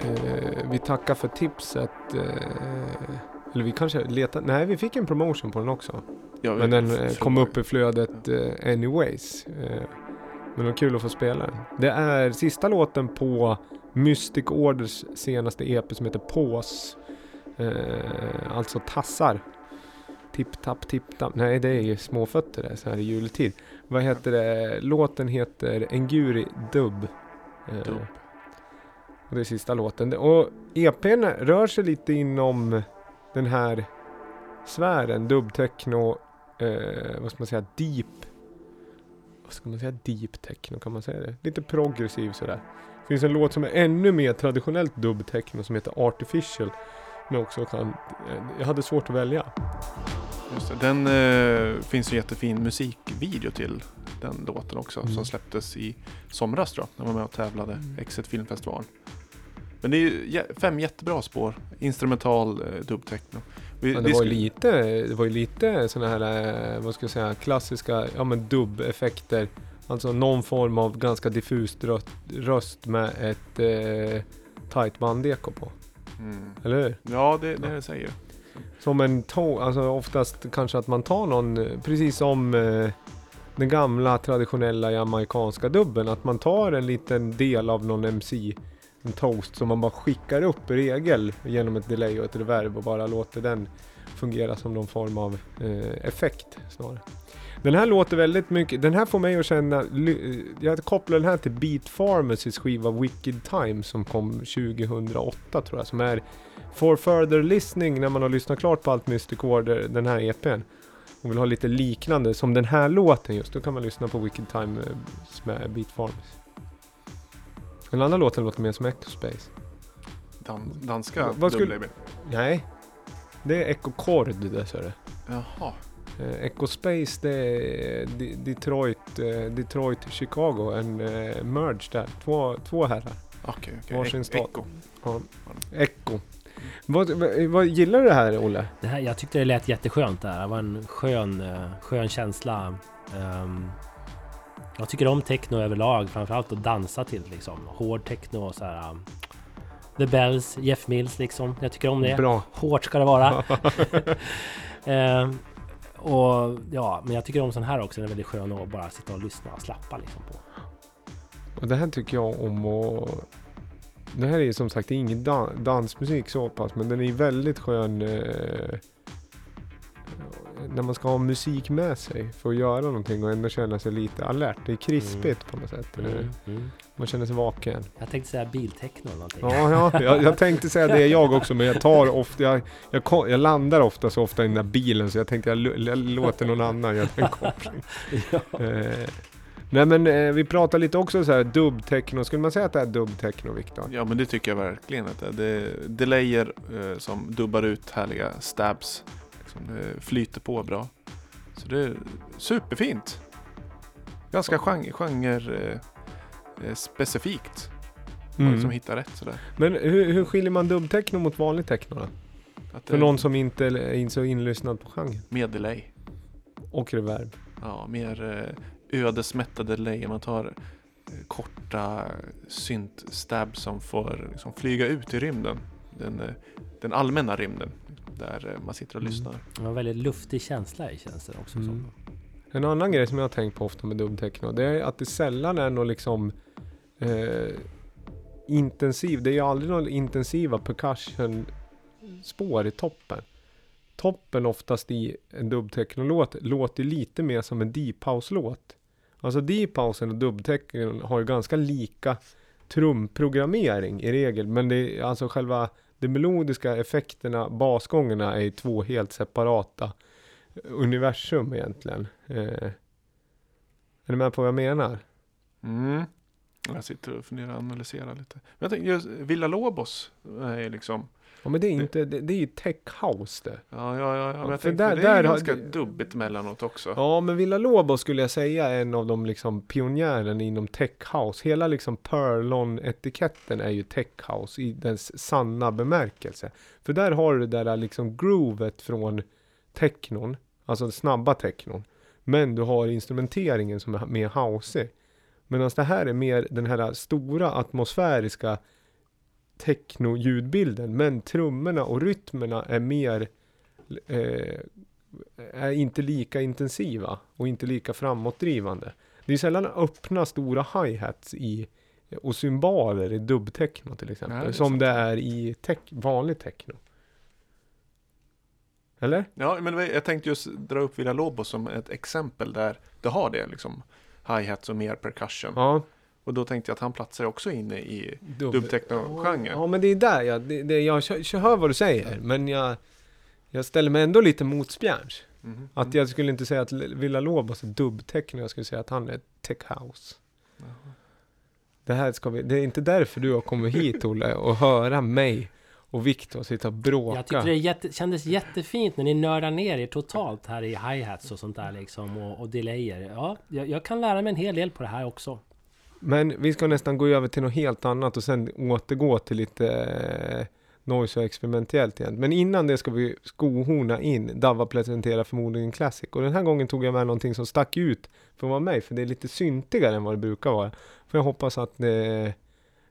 Eh, vi tackar för tipset. Eh, eller vi kanske letar, nej vi fick en promotion på den också. Ja, Men den eh, kom upp i flödet eh, anyways. Eh, men det var kul att få spela den. Det är sista låten på Mystic Orders senaste EP som heter Pause. Eh, alltså tassar. Tipp tapp tipp tapp. Nej det är ju småfötter det, så här i juletid. Vad heter det? Låten heter Enguri Dub. Eh, Dub. Och det är sista låten. Och EPn rör sig lite inom den här sfären. Dubbtechno, eh, vad ska man säga, deep. Vad ska man säga, deep techno, kan man säga det? Lite progressiv sådär. Det finns en låt som är ännu mer traditionellt dubbtechno som heter Artificial. Men också kan, eh, jag hade svårt att välja. Just det. Den eh, finns en jättefin musikvideo till den låten också Mm. som släpptes i somras jag. När man var med och tävlade Mm. Exit Filmfestivalen. Men det är ju fem jättebra spår. Instrumental eh, dubbtechno. Vi, Men det var ju lite, det var ju lite sådana här, eh, vad ska jag säga, klassiska, ja men dubbeffekter. Alltså någon form av ganska diffust röst, med ett eh, tight bandeko på. Mm. Eller hur? Ja, det, det säger jag. Som en to- alltså oftast kanske att man tar någon, eh, precis som eh, den gamla traditionella jamaicanska dubben, att man tar en liten del av någon MC, en toast som man bara skickar upp i regel genom ett delay och ett reverb och bara låter den fungera som någon form av eh, effekt snarare. Den här låter väldigt mycket, den här får mig att känna, eh, jag kopplar den här till Beat Pharmacys skiva Wicked Times som kom 2008 tror jag, som är For further listening när man har lyssnat klart på allt Mystic Order, den här EPn och vill ha lite liknande som den här låten just, då kan man lyssna på Wicked Time eh, med Beat Pharmacy. Den andra låten låter mer som Echo Space. Dan, danska Vad skulle-. Nej, det är Echo Chord det så är det. Jaha. Eh, Echo Space det är Detroit, eh, Detroit, Chicago, en eh, merge där. Två, två herrar. Okej, okej. Varsin E- stad. Echo. Ja. Echo. Vad, vad, vad gillar du det här Olle? Det här, jag tyckte det lät jätteskönt där. Det var en skön, eh, skön känsla. Ehm, jag tycker om techno överlag, framförallt att dansa till liksom. Hård techno och så här. um, The Bells, Jeff Mills liksom. Jag tycker om det. Bra. Hårt ska det vara. (laughs) (laughs) Ehm, och ja, men jag tycker om sån här också. Den är väldigt skön att bara sitta och lyssna och slappa liksom på. Och det här tycker jag om och Det här är som sagt ingen dan- dansmusik så pass men den är väldigt skön eh, när man ska ha musik med sig för att göra någonting och ändå känna sig lite alert. Det är krispigt på något sätt. Mm, mm. Man känner sig vaken. Jag tänkte säga biltechno eller någonting. Ja, ja jag, jag tänkte säga det jag också men jag tar ofta, jag, jag, jag landar ofta så ofta i den där bilen så jag tänkte jag, jag låter någon annan göra den kopplingen. (laughs) ja. Eh, nej men eh, vi pratar lite också så här dubbtechno. Skulle man säga att det är dubbtechno Viktor? Ja, men det tycker jag verkligen att det är. Det är delayer eh, som dubbar ut härliga stabs. Liksom, det flyter på bra. Så det är superfint. Ganska genre, genre eh, eh, specifikt. Man liksom hittar rätt sådär. Men hur, hur skiljer man dubbtechno mot vanlig techno då? Att För någon som inte är så inlyssnad på genren. Med delay. Och reverb. Ja, mer eh, ödesmättade delay. Man tar eh, korta synt-stab som får liksom, flyga ut i rymden. Den, eh, den allmänna rymden. Där eh, man sitter och Mm. lyssnar. Det var en väldigt luftig känsla i känns det också Mm. En annan grej som jag har tänkt på ofta med dubbtechno, det är att det sällan är något liksom eh, intensiv, det är ju aldrig några intensiva percussion spår i toppen. Toppen oftast i en dubbtechno-låt låter lite mer som en deep house-låt. Alltså deep housen och dubbtechnon har ju ganska lika trumprogrammering i regel, men det är alltså själva de melodiska effekterna, basgångerna är ju två helt separata eh, universum egentligen. Eh, är du med på vad jag menar? Mm. Jag sitter och funderar och analyserar lite. Men jag tänkte just Villa Lobos eh, är ju liksom Ja men det är inte, det, det är ju tech house det. Ja, ja, ja. Men jag för tänkte, där- det där är har- ganska dubbigt emellanåt också. Ja men Villa Lobos skulle jag säga är en av de liksom pionjären inom tech house. Hela liksom Perlon-etiketten är ju tech house i dess sanna bemärkelse. För där har du det där liksom groovet från technon, alltså den snabba technon. Men du har instrumenteringen som är mer houseig. Medan det här är mer den här stora atmosfäriska techno-ljudbilden. Men trummorna och rytmerna är mer eh, är inte lika intensiva och inte lika framåtdrivande. Det är sällan öppna stora hi-hats i och cymbaler i dubbtechno till exempel. Nej, det som sant. det är i tech, vanlig techno. Eller? Ja, men jag tänkte just dra upp Villa Lobos som ett exempel där det har det liksom. Hi-hats och mer percussion. Ja. Och då tänkte jag att han platsar också inne i Dubb- dubbtechno-genren. Ja men det är där jag, det, det, jag hör vad du säger. Men jag, jag ställer mig ändå lite motspjärns. Mhm. Att jag skulle inte säga att Villa Lobos är dubbtechno. Jag skulle säga att han är tech house. Jaha. Det här ska vi, det är inte därför du har kommit hit Olle och höra mig och Viktor sitta och bråka. Jag tyckte det jätte, kändes jättefint när ni nördar ner er totalt här i hi-hats och sånt där liksom och, och delayer. Ja, jag, jag kan lära mig en hel del på det här också. Men vi ska nästan gå över till något helt annat och sen återgå till lite eh, noise och experimentellt igen. Men innan det ska vi skohorna in. Dava presenterar förmodligen Classic. Och den här gången tog jag med någonting som stack ut för att vara mig. För det är lite syntigare än vad det brukar vara. För jag hoppas att ni,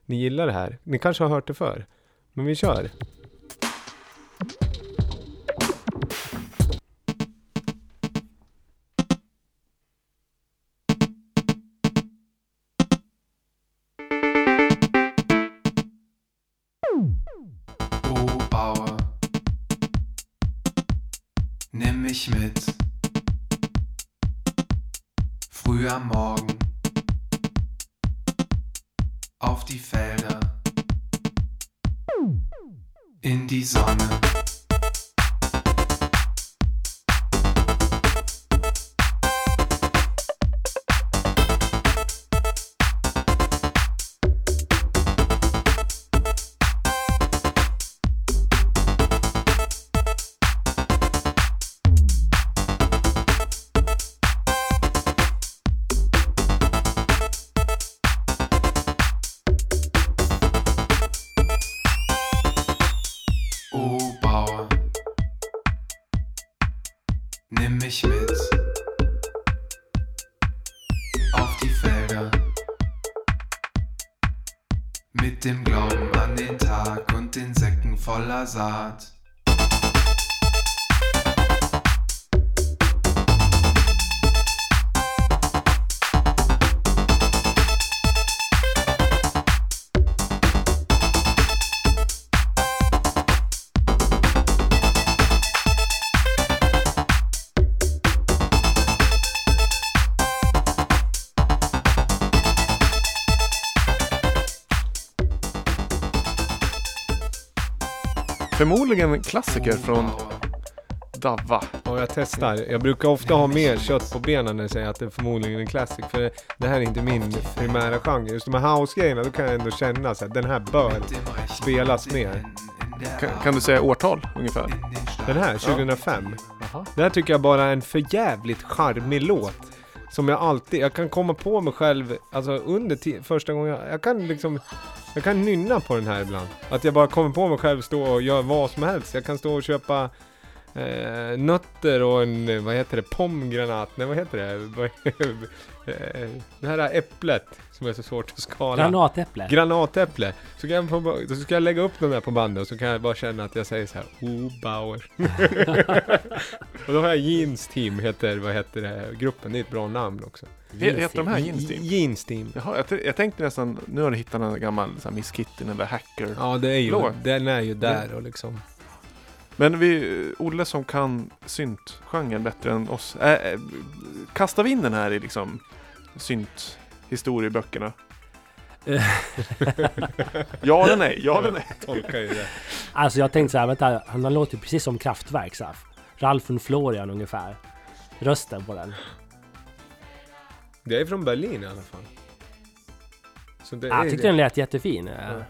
ni gillar det här. Ni kanske har hört det förr. Men vi kör. Mich mit. Früh am Morgen auf die Felder in die Sonne. Förmodligen en klassiker från. Davva. Ja, jag testar. Jag brukar ofta ha mer kött på benen när jag säger att det är förmodligen en classic. För det här är inte min primära genre. Just de här house-grejerna, då kan jag ändå känna att den här bör spelas mer. Kan, kan du säga årtal ungefär? den. Den här, 2005. Jaha. Det här tycker jag bara är en för jävligt charmig låt. Som jag alltid, jag kan komma på mig själv, alltså under första gången, jag, jag kan liksom, jag kan nynna på den här ibland. Att jag bara kommer på mig själv stå och göra vad som helst. Jag kan stå och köpa eh, nötter och en, vad heter det, pomgranat, nej vad heter det? Eh, det här äpplet som är så svårt att skala. Granatäpple. Granatäpple. Så, kan jag få, så ska jag lägga upp dem där på bandet och så kan jag bara känna att jag säger så här, Oh Bauer. (laughs) och då har jag Jeans Team, heter, vad heter det, gruppen. Det är ett bra namn också. He- Heter de här Jeans Team? Jeans Team. Jaha, jag, t- jag tänkte nästan, nu har du hittat en gammal så här, Miss Kitty eller Hacker. Ja, det är ju, Låt. den är ju där och liksom. Men vi, Olle som kan syntgenren bättre än oss. Äh, äh, kastar vi in den här i liksom synt historieböckerna? (laughs) ja eller nej? Ja eller nej? Tolkar ju det. Alltså jag tänkte så här, vänta, han han låter ju precis som Kraftwerk så här. Ralf und Florian ungefär. Rösten på den. Det är från Berlin i alla fall. Så det, Jag är, tyckte den lät jättefin. Ja.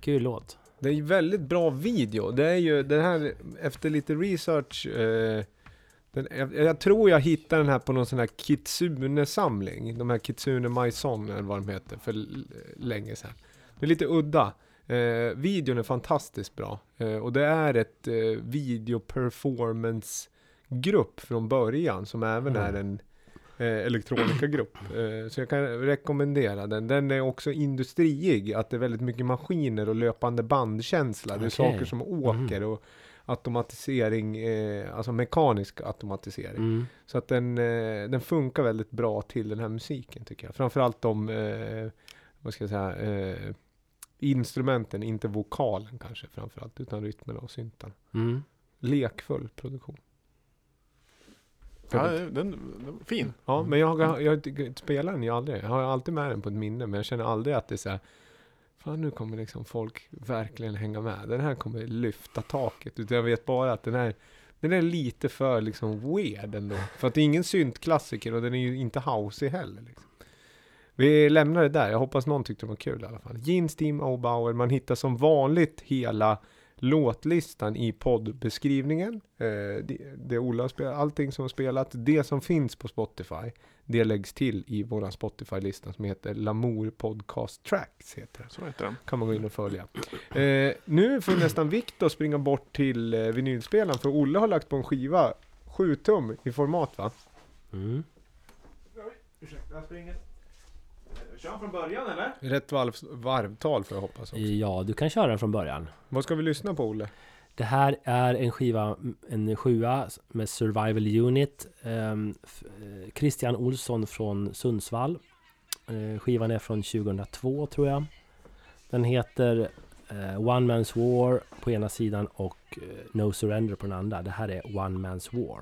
Kul låt. Det är ju väldigt bra video. Det är ju den här, efter lite research. Eh, den, jag, jag tror jag hittade den här på någon sån här Kitsune-samling. De här Kitsune Maison eller vad de heter för länge sedan. Det är lite udda. Eh, videon är fantastiskt bra. Eh, och det är ett eh, video performance grupp från början som även Mm. är en eh, elektronikagrupp. Eh, så jag kan rekommendera den. Den är också industriig, att det är väldigt mycket maskiner och löpande bandkänsla. Det är saker som åker och automatisering, eh, alltså mekanisk automatisering. Mm. Så att den, eh, den funkar väldigt bra till den här musiken tycker jag. Framförallt de, eh, vad ska jag säga, eh, instrumenten, inte vokalen kanske framförallt, utan rytmerna och syntarna. Mm. Lekfull produktion. Ja, den, den var fin. Ja, men jag, jag, jag spelar den ju aldrig. Jag har alltid med den på ett minne, men jag känner aldrig att det är så här, Fan, nu kommer liksom folk verkligen hänga med. Den här kommer lyfta taket. Utan jag vet bara att den här, den är lite för liksom weird ändå. För att det är ingen syntklassiker och den är ju inte housey heller. Liksom. Vi lämnar det där. Jag hoppas någon tyckte det var kul i alla fall. Jeans Team O'Bauer. Man hittar som vanligt hela låtlistan i poddbeskrivningen. Eh, det, det Ola spelat, allting som har spelat, det som finns på Spotify, det läggs till i våran Spotify-lista som heter Lamour Podcast Tracks. Heter det. Så heter den. Kan man gå in och följa. Eh, nu får nästan Viktor springa bort till eh, vinylspelaren för Olle har lagt på en skiva 7 tum i format va? Mm. Ursäkta, jag springer. Kör från början eller? Rätt varv, varvtal får jag hoppas. Också. Ja, du kan köra den från början. Vad ska vi lyssna på Olle? Det här är en skiva, en sjua med Survival Unit. Ehm, eh, Christian Olsson från Sundsvall. Eh, skivan är från 2002 tror jag. Den heter eh, One Man's War på ena sidan och No Surrender på den andra. Det här är One Man's War.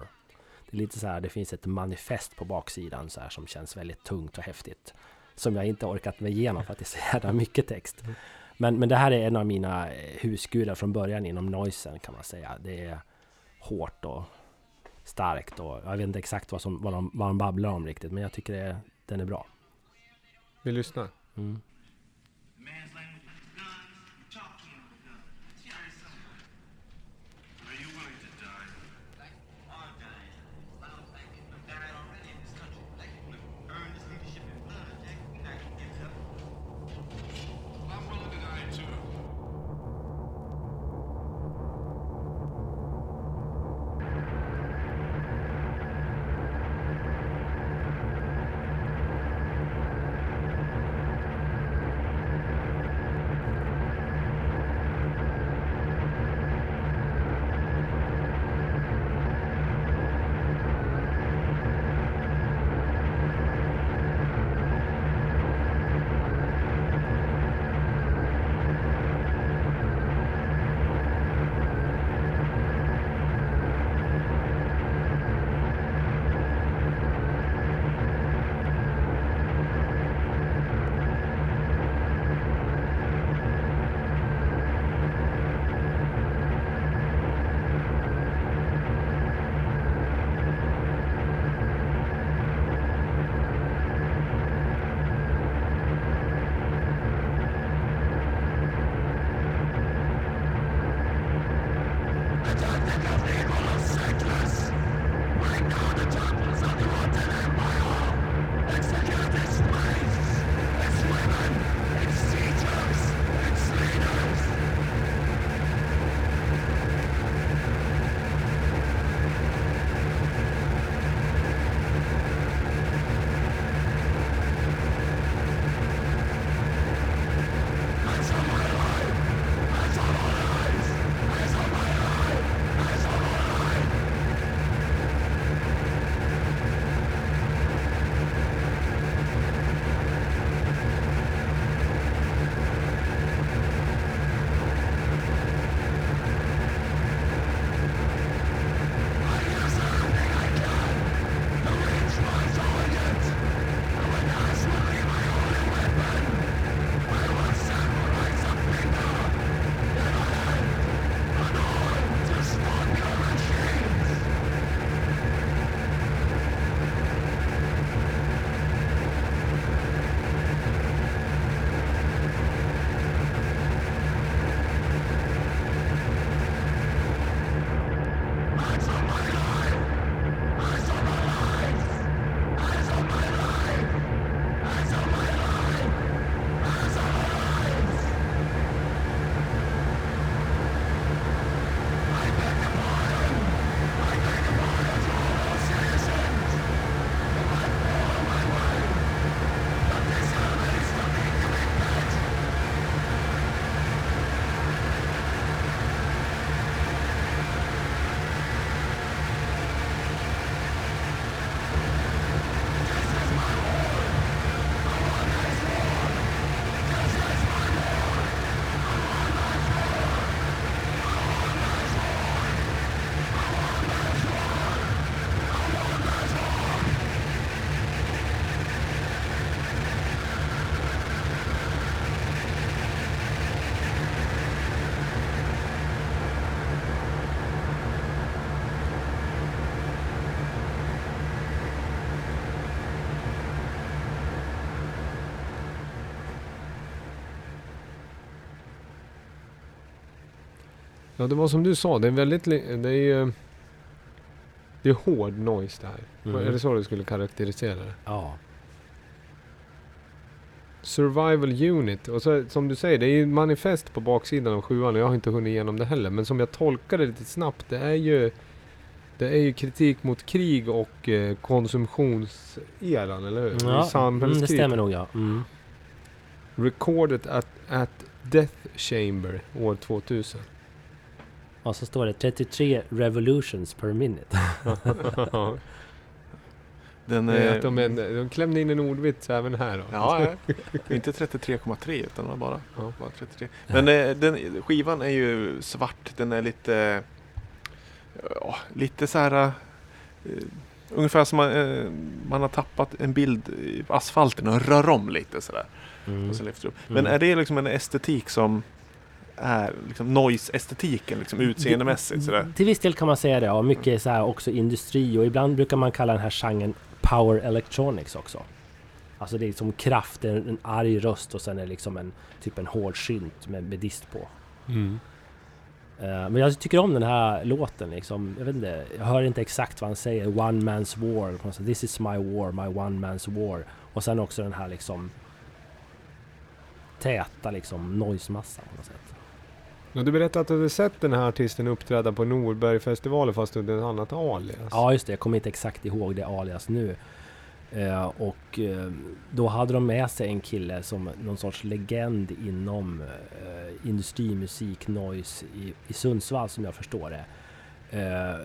Det är lite så här, det finns ett manifest på baksidan så här som känns väldigt tungt och häftigt. Som jag inte orkat mig igenom för att det är så jävla mycket text. Men, men det här är en av mina eh, husgudar från början inom noisen kan man säga. Det är hårt och starkt och jag vet inte exakt vad, som, vad, de, vad de babblar om riktigt. Men jag tycker det, den är bra. Vi lyssnar. Mm. Ja, det var som du sa, det är väldigt, det är ju... Det är hård noise det här. Mm. Är det så du skulle karaktärisera det? Ja. Survival Unit. Och så, som du säger, det är ju manifest på baksidan av sjuan och jag har inte hunnit igenom det heller. Men som jag tolkar det lite snabbt, det är ju... Det är ju kritik mot krig och eh, konsumtionseran, eller hur? ja. Mm, det stämmer nog ja. Mm. Recorded at, at Death Chamber år 2000. Och så står det 33 revolutions per minute. (laughs) Den är att de, är, de klämde in en ordvits även här då. Ja, ja. inte 33,3 utan bara, Ja. bara 33. Men eh, den, skivan är ju svart. Den är lite... Ja, lite så här... eh, ungefär som man, eh, man har tappat en bild i asfalten och rör om lite sådär. Mm. Och så lyfter upp. Men Mm. är det liksom en estetik som är liksom noise-estetiken liksom utseendemässigt sådär? Till viss del kan man säga det. Ja, mycket så här också industri och ibland brukar man kalla den här genren power electronics också. Alltså det är som kraft, en, en arg röst och sen är det liksom en typ en hård synt med, med dist på. Mm. Eh, men jag tycker om den här låten liksom. Jag vet inte, jag hör inte exakt vad han säger. One man's war. This is my war, my one man's war. Och sen också den här liksom täta liksom noise-massan på något sätt. Och du berättade att du hade sett den här artisten uppträda på Norbergfestivalen fast under ett annat alias. Ja just det, jag kommer inte exakt ihåg det alias nu. Eh, och eh, då hade de med sig en kille som någon sorts legend inom eh, industrimusik, noise i, i Sundsvall som jag förstår det. Eh,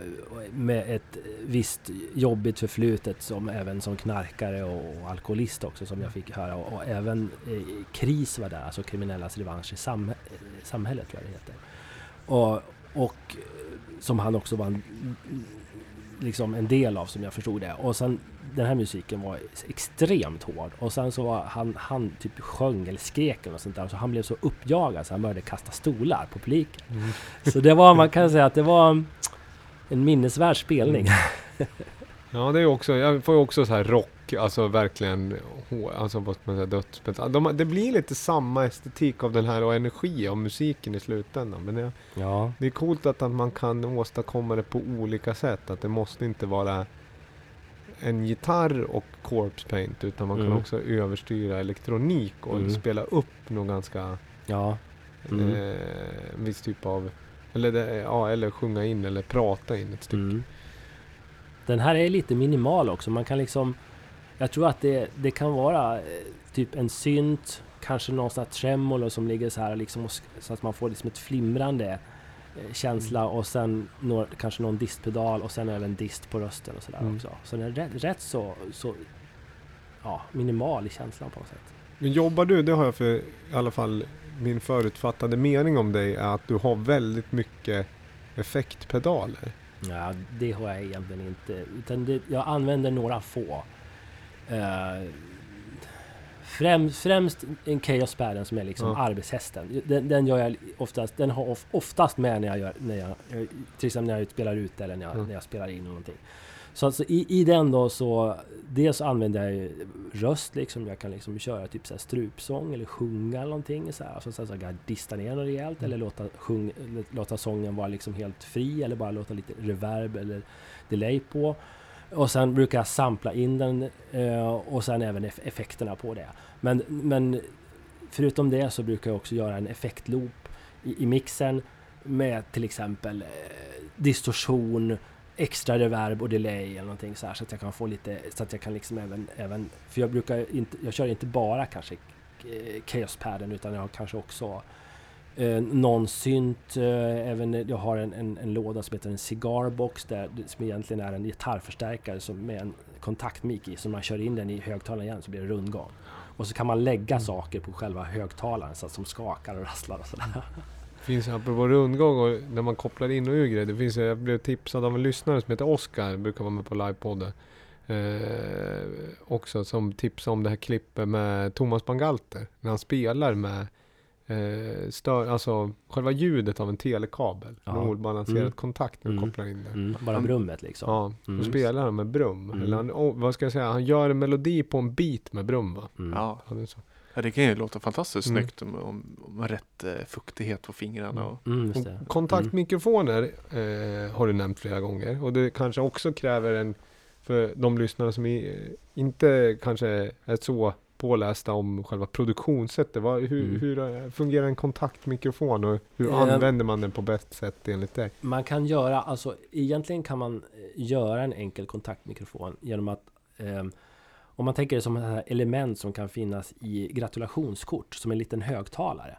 med ett visst jobbigt förflutet som även som knarkare och, alkoholist också som jag fick höra. Och, och även eh, KRIS var där, alltså Kriminellas revansch i sam, eh, samhället tror jag det heter. Och, och eh, som han också var en, liksom en del av som jag förstod det. Och sen den här musiken var extremt hård. Och sen så var han, han typ sjöng eller skrek eller sånt där. Så han blev så uppjagad så han började kasta stolar på publiken. Mm. Så det var, man kan säga att det var en minnesvärd spelning. (laughs) Ja, det är också, jag får ju också så här rock, alltså verkligen, alltså vad ska man säga, dödsmetall. De, det blir lite samma estetik av den här och energi av musiken i slutändan. Men det, Ja. det är coolt att, att man kan åstadkomma det på olika sätt. Att det måste inte vara en gitarr och corpse paint utan man kan Mm. också överstyra elektronik och Mm. spela upp något ganska Ja. Mm. eh, en viss typ av eller, det, ja, eller sjunga in eller prata in ett stycke. Mm. Den här är lite minimal också. Man kan liksom... Jag tror att det, det kan vara eh, typ en synt, kanske någon sån här tremolo som ligger så här liksom och så att man får liksom ett flimrande eh, känsla och sen når, kanske någon distpedal och sen även dist på rösten och sådär Mm. också. Så den är rätt, rätt så, så ja, minimal i känslan på något sätt. Men jobbar du, det har jag för i alla fall min förutfattade mening om dig är att du har väldigt mycket effektpedaler. Ja, det har jag egentligen inte. Utan det, jag använder några få. Uh, främst, främst en Chaos Padden som är liksom Ja. arbetshästen. Den, den gör jag oftast, den har of, oftast med när jag gör, när jag, eh, till exempel när jag spelar ut eller när jag, Mm. när jag spelar in någonting. Så alltså i, i den då så, dels använder jag röst liksom. Jag kan liksom köra typ så här strupsång eller sjunga eller någonting så här. Alltså, så här, så dista ner något rejält Mm. eller låta, sjung, låta sången vara liksom helt fri eller bara låta lite reverb eller delay på. Och sen brukar jag sampla in den eh, och sen även eff- effekterna på det. Men, men förutom det så brukar jag också göra en effektloop i, i mixen med till exempel eh, distorsion, extra reverb och delay eller någonting så här så att jag kan få lite, så att jag kan liksom även, även för jag brukar inte, jag kör inte bara kanske eh, Chaos Padden utan jag har kanske också eh, någon synt, eh, även jag har en, en, en låda som heter en cigarbox där, som egentligen är en gitarrförstärkare som med en kontaktmik i, så man kör in den i högtalaren igen så blir det rundgång. Och så kan man lägga saker på själva högtalaren så att som skakar och rasslar och sådär. (laughs) finns apropå rundgång och när man kopplar in och ur grejer. Det finns, jag blev tipsad av en lyssnare som heter Oskar, brukar vara med på livepodden. Eh, också som tipsade om det här klippet med Thomas Bangalter. När han spelar med eh, stör, alltså själva ljudet av en telekabel. Ja. En obalanserad Mm. kontakt när du Mm. kopplar in det. Mm, bara brummet liksom. Ja, Mm. då spelar han med brum. Mm. Eller han, oh, vad ska jag säga, han gör en melodi på en beat med brum va? Mm. Ja. Ja, det är så. Ja, det kan ju låta fantastiskt Mm. snyggt om, om, om rätt eh, fuktighet på fingrarna. Och, Mm, just det. Och Kontaktmikrofoner eh, har du nämnt flera gånger och det kanske också kräver en, för de lyssnare som i, inte kanske är så pålästa om själva produktionssättet. Vad, hur, Mm. hur eh, fungerar en kontaktmikrofon och hur Eh, använder man den på bäst sätt enligt dig? Man kan göra, alltså egentligen kan man eh, göra en enkel kontaktmikrofon genom att ehm, om man tänker det som ett element som kan finnas i gratulationskort som en liten högtalare.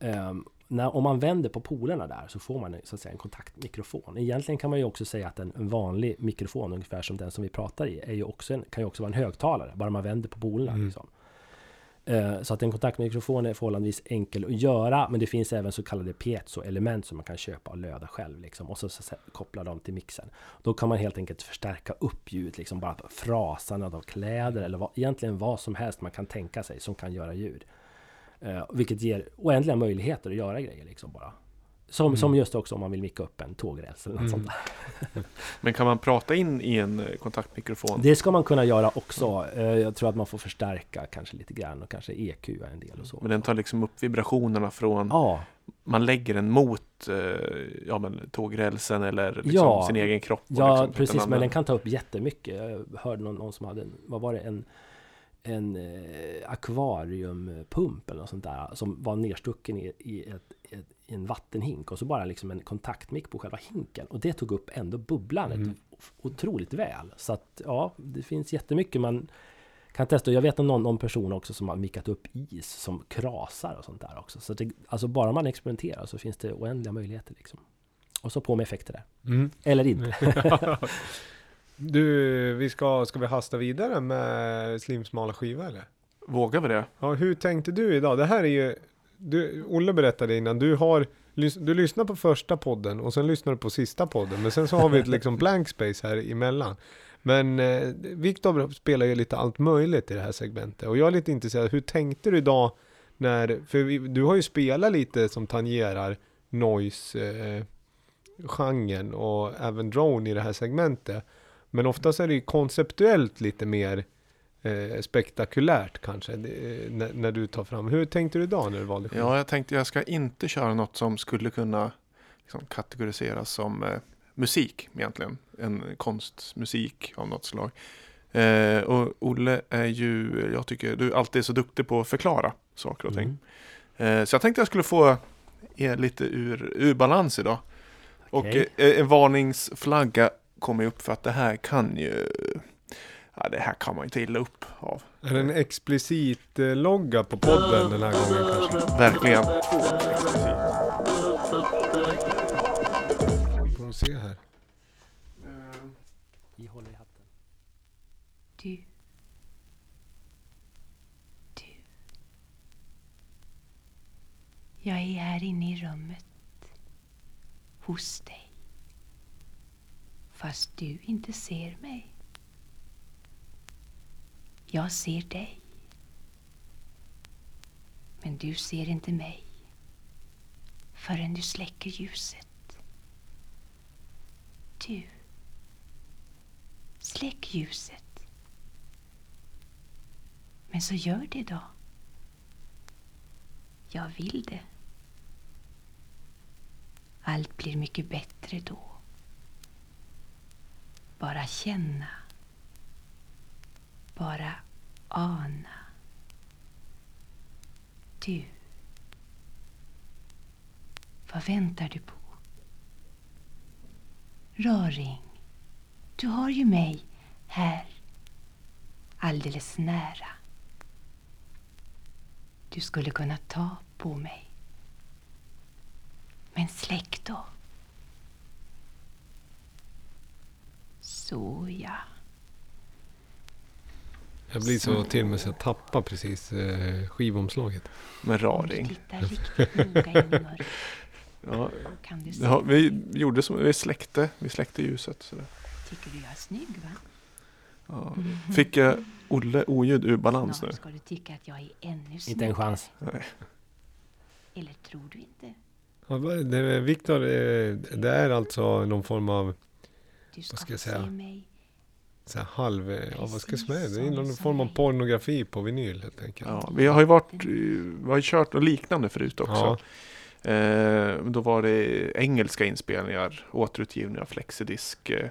Ehm, när, om man vänder på polerna där så får man så att säga en kontaktmikrofon. Egentligen kan man ju också säga att en, en vanlig mikrofon, ungefär som den som vi pratar i, är ju också en, kan ju också vara en högtalare, bara man vänder på polerna. Mm. Liksom. Eh, Så att en kontaktmikrofon är förhållandevis enkel att göra, men det finns även så kallade piezo-element som man kan köpa och löda själv. Liksom, och så, så, så koppla dem till mixen. Då kan man helt enkelt förstärka upp ljud, liksom bara frasandet av kläder eller vad, egentligen vad som helst man kan tänka sig som kan göra ljud. Eh, vilket ger oändliga möjligheter att göra grejer liksom bara. Som, Mm. som just också om man vill micka upp en tågräls eller något Mm. sånt där. (laughs) men kan man prata in i en eh, kontaktmikrofon? Det ska man kunna göra också. Eh, Jag tror att man får förstärka kanske lite grann och kanske EQ en del och så. Men den tar liksom upp vibrationerna från, Ja, man lägger den mot eh, ja, men, tågrälsen eller liksom Ja. sin egen kropp. Ja, liksom, precis, men den kan ta upp jättemycket. Jag hörde någon, någon som hade, en, vad var det, en, en akvariumpump eller något sånt där som var nerstucken i, i, ett, ett, i en vattenhink och så bara liksom en kontaktmick på själva hinken och det tog upp ändå bubblandet Mm. otroligt väl. Så att ja, det finns jättemycket man kan testa. Jag vet om någon, någon person också som har mickat upp is som krasar och sånt där också. Så det, alltså bara man experimenterar så finns det oändliga möjligheter liksom. Och så på med effekter där. Mm. Eller inte. (laughs) Du, vi ska, ska vi hasta vidare med slimsmala skiva eller? Vågar vi det? Ja, hur tänkte du idag? Det här är ju, du, Olle berättade innan, du har, du lyssnar på första podden och sen lyssnar du på sista podden, men sen så har vi ett liksom blank space här emellan. Men eh, Viktor spelar ju lite allt möjligt i det här segmentet och jag är lite intresserad, hur tänkte du idag när, för vi, du har ju spelat lite som tangerar noise eh, genren och även drone i det här segmentet. Men oftast är det ju konceptuellt lite mer eh, spektakulärt kanske, det, när, när du tar fram. Hur tänkte du idag när du valde skiva? Ja, jag tänkte jag ska inte köra något som skulle kunna liksom, kategoriseras som eh, musik egentligen. En konstmusik av något slag. Eh, och Olle är ju, jag tycker du alltid är så duktig på att förklara saker och ting. Mm. Eh, så jag tänkte jag skulle få er lite ur, ur balans idag. Okej. Och eh, en varningsflagga kommer upp för att det här kan ju, ja det här kan man ta illa upp av. Är det en explicit eh, logga på podden den här gången kanske? Verkligen. Får vi se här. Vi håller i hatten. Du. Du. Jag är här inne i rummet. Hos dig. Fast du inte ser mig. Jag ser dig. Men du ser inte mig. Förrän du släcker ljuset. Du. Släck ljuset. Men så gör det då. Jag vill det. Allt blir mycket bättre då. Bara känna. Bara ana. Du. Vad väntar du på? Raring. Du har ju mig här, alldeles nära. Du skulle kunna ta på mig. Men släck då. Så ja. Jag blir så till mig så jag tappar precis eh, skivomslaget. Med raring. (laughs) Ja, ja, vi gjorde som, vi släckte, vi släckte ljuset. Sådär. Tycker du jag är snygg va? Ja. Fick jag Olle oljud ur balans nu? Ska du tycka att jag är ännu Inte en snyggare. chans. Eller tror du inte? Ja, vad- det- Viktor, eh, det är alltså någon form av Du ska, ska jag säga? se mig så här halv, ja vad ska jag säga, det är någon form av pornografi på vinyl helt enkelt. Ja, vi har ju varit, eh, vi har ju kört något liknande förut också. Ja. Eh, då var det engelska inspelningar, återutgivning av Flexidisk eh,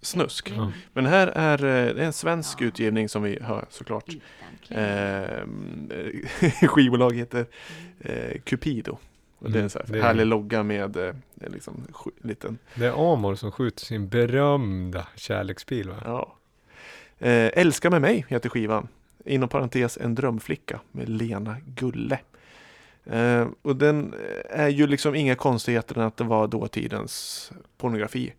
snusk. Ja. Men här är eh, det är en svensk utgivning som vi hör såklart. Eh, (laughs) skivbolag heter eh, Cupido. Och det är en så här Mm, det är- härlig logga med eh, liksom, sk- liten Det är Amor som skjuter sin berömda kärleksbil va? Ja. Eh, Älska med mig heter skivan. Inom parentes En drömflicka med Lena Gulle. Eh, och den är ju liksom inga konstigheter än att det var dåtidens pornografi.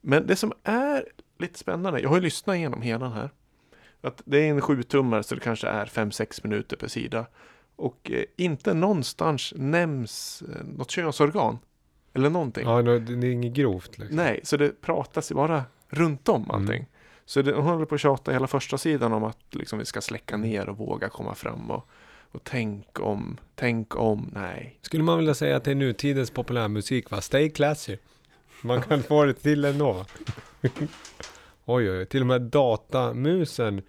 Men det som är lite spännande, jag har ju lyssnat igenom hela den här. Att det är en sjutummare så det kanske är 5-6 minuter per sida. Och eh, inte någonstans nämns eh, något könsorgan. Eller någonting. Ja, det är inget grovt liksom. Nej, så det pratas ju bara runt om allting. Mm. Så det, hon håller på att tjata hela första sidan om att liksom, vi ska släcka ner och våga komma fram och, och tänk om, tänk om, nej. Skulle man vilja säga att det är nutidens populärmusik va? Stay classy. Man kan få det till ändå. (laughs) oj, oj, till och med datamusen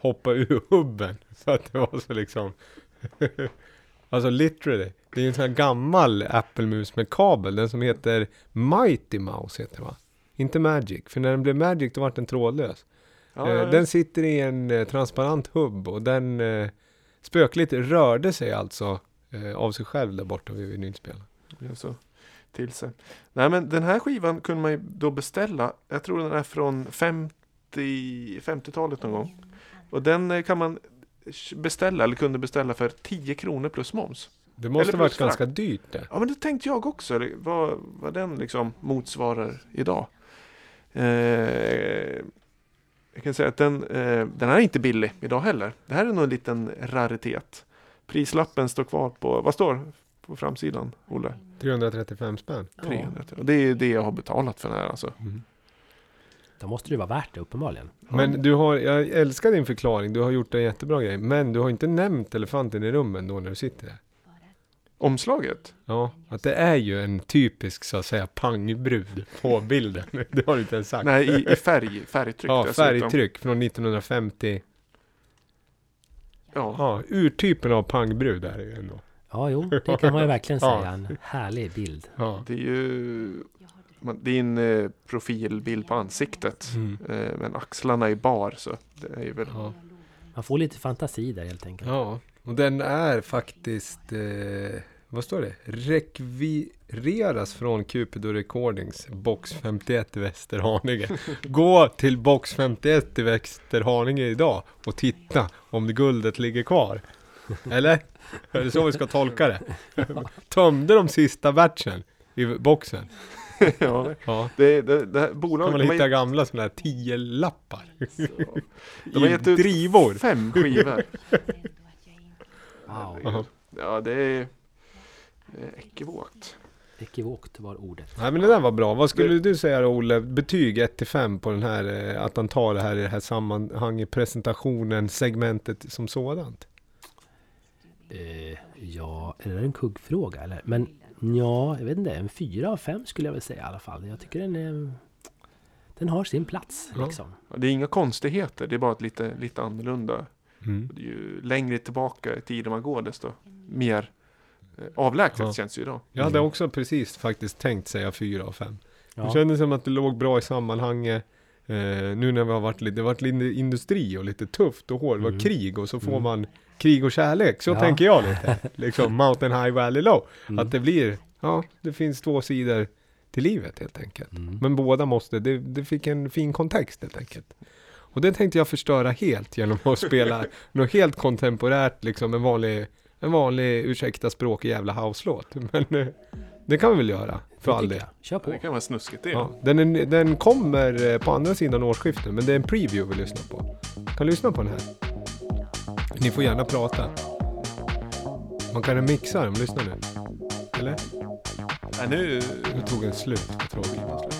hoppade ur hubben. (laughs) Så att det var så liksom. (laughs) alltså literally. Det är ju en sån här gammal Apple-mus med kabel. Den som heter Mighty Mouse heter det va? Inte Magic. För när den blev Magic då var den trådlös. Ja, Eh, Den sitter i en eh, transparent hubb och den eh, spökligt rörde sig alltså av sig själv där borta vid vinylspelaren. blev så till sig. Nej, men den här skivan kunde man ju då beställa. Jag tror den är från 50, 50-talet någon gång. Och den eh, kan man beställa, eller kunde beställa för 10 kronor plus moms. Det måste varit ganska dyrt det. Ja men det tänkte jag också, vad, vad den liksom motsvarar idag. Eh, jag kan säga att den, eh, den här är inte billig idag heller. Det här är nog en liten raritet. Prislappen står kvar på, vad står på framsidan, Olle? 335 spänn. 300. Och det är det jag har betalat för den här alltså. Då måste det ju vara värt det uppenbarligen. Men du har, jag älskar din förklaring, du har gjort en jättebra grej. Men du har inte nämnt elefanten i rummen då när du sitter där. Omslaget? Ja, att det är ju en typisk så att säga pangbrud på bilden. (laughs) Det har du inte ens sagt. Nej, i, i färg, färgtryck Ja, dessutom. färgtryck från 1950. Ja. Ja, urtypen av pangbrud är det ju ändå. Ja, jo, det kan man ju verkligen Ja. säga. En härlig bild. Ja. Det är ju det är en eh, profilbild på ansiktet. Mm. Eh, men axlarna är bar så det är väl Ja. Man får lite fantasi där helt enkelt. ja, och den är faktiskt, eh, vad står det? Rekvireras från Cupido Recordings, box 51 i Västerhaninge. (laughs) Gå till box 51 i Västerhaninge idag och titta om det guldet ligger kvar. Eller? Är det så vi ska tolka det? (laughs) Tömde de sista batchen i boxen? (laughs) ja, Ja. det, det, det här Kan bolaget man de har, hitta gett- gamla sådana här 10-lappar? de har (laughs) gett ut drivor. fem skivor. Wow. (laughs) Ja, det är ekivokt. Ekivokt var ordet. Nej men det där var bra. Vad skulle du säga då, Olle? Betyg 1-5 på den här, eh, att han tar det här i det här sammanhanget, presentationen, segmentet som sådant? Eh, ja, är det en kuggfråga eller? Men ja, jag vet inte. En fyra av fem skulle jag väl säga i alla fall. Jag tycker den är... Den har sin plats Ja. liksom. Ja, det är inga konstigheter, det är bara ett lite, lite annorlunda. Mm. Det ju längre tillbaka i tiden man går desto mer eh, avlägset Ja. känns det ju idag. Jag hade också precis faktiskt tänkt säga 4 av 5. Det Ja. kändes som att det låg bra i sammanhanget. Eh, nu när vi har varit lite, det har varit lite industri och lite tufft och hårt. Det var Mm. krig och så får Mm. man krig och kärlek. Så Ja. tänker jag lite. (laughs) Liksom mountain high, valley low. Mm. Att det blir, ja, det finns två sidor till livet helt enkelt. Mm. Men båda måste, det, det fick en fin kontext helt enkelt. Och det tänkte jag förstöra helt genom att spela (laughs) något helt kontemporärt, liksom en vanlig, en vanlig, ursäkta språk jävla house-låt. (laughs) Men eh, det kan vi väl göra, för all del. Kör på. det kan vara snuskigt det. Ja, den, är, den kommer eh, på andra sidan årsskiftet, men det är en preview vi lyssnar på. Kan lyssna på den här. Ni får gärna prata. Man kan mixa den, lyssna nu. Eller? Nej, nu... Nu tog den slut, vad tråkigt.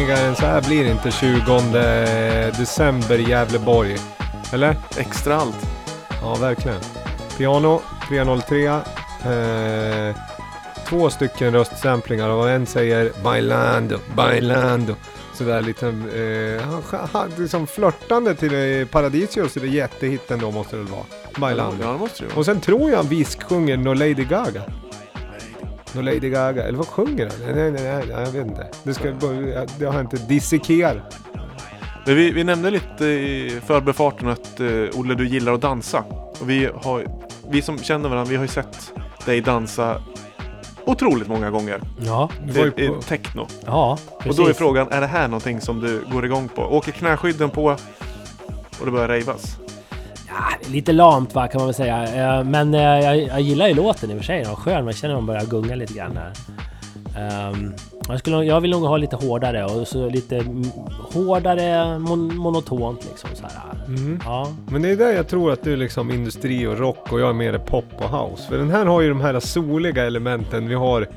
Svängigare än så här blir det inte 20 december i Gävleborg. Eller? Extra allt. Ja, verkligen. Piano 303. Eh, två stycken röstsamplingar och en säger Bailando, Bailando. Sådär lite, eh, han, han, liksom flörtande till eh, Paradisios, det är jättehitten då måste det väl vara. Bailando. Ja, det måste det vara. Och sen tror jag han visksjunger No Lady Gaga. No Lady Gaga, eller vad sjunger han? Nej, nej, nej, jag vet inte. Det, ska, det har jag inte dissekerat. Men vi, vi nämnde lite i förbifarten att eh, Olle, du gillar att dansa. Och vi, har, vi som känner varandra, vi har ju sett dig dansa otroligt många gånger. Ja, var ju är på, techno. ja Och precis. då är frågan, är det här någonting som du går igång på? Åker knäskydden på och det börjar rejvas? Ja, lite lamt va, kan man väl säga. Eh, Men eh, jag, jag gillar ju låten i och för sig. Den var skön. Man känner att man börjar gunga lite grann här. Ehm, jag, skulle, jag vill nog ha lite hårdare och så lite mm, hårdare, mon, monotont liksom så här. Mhm. Ja, Men det är där jag tror att du är liksom industri och rock och jag är mer pop och house. För den här har ju de här soliga elementen. Vi har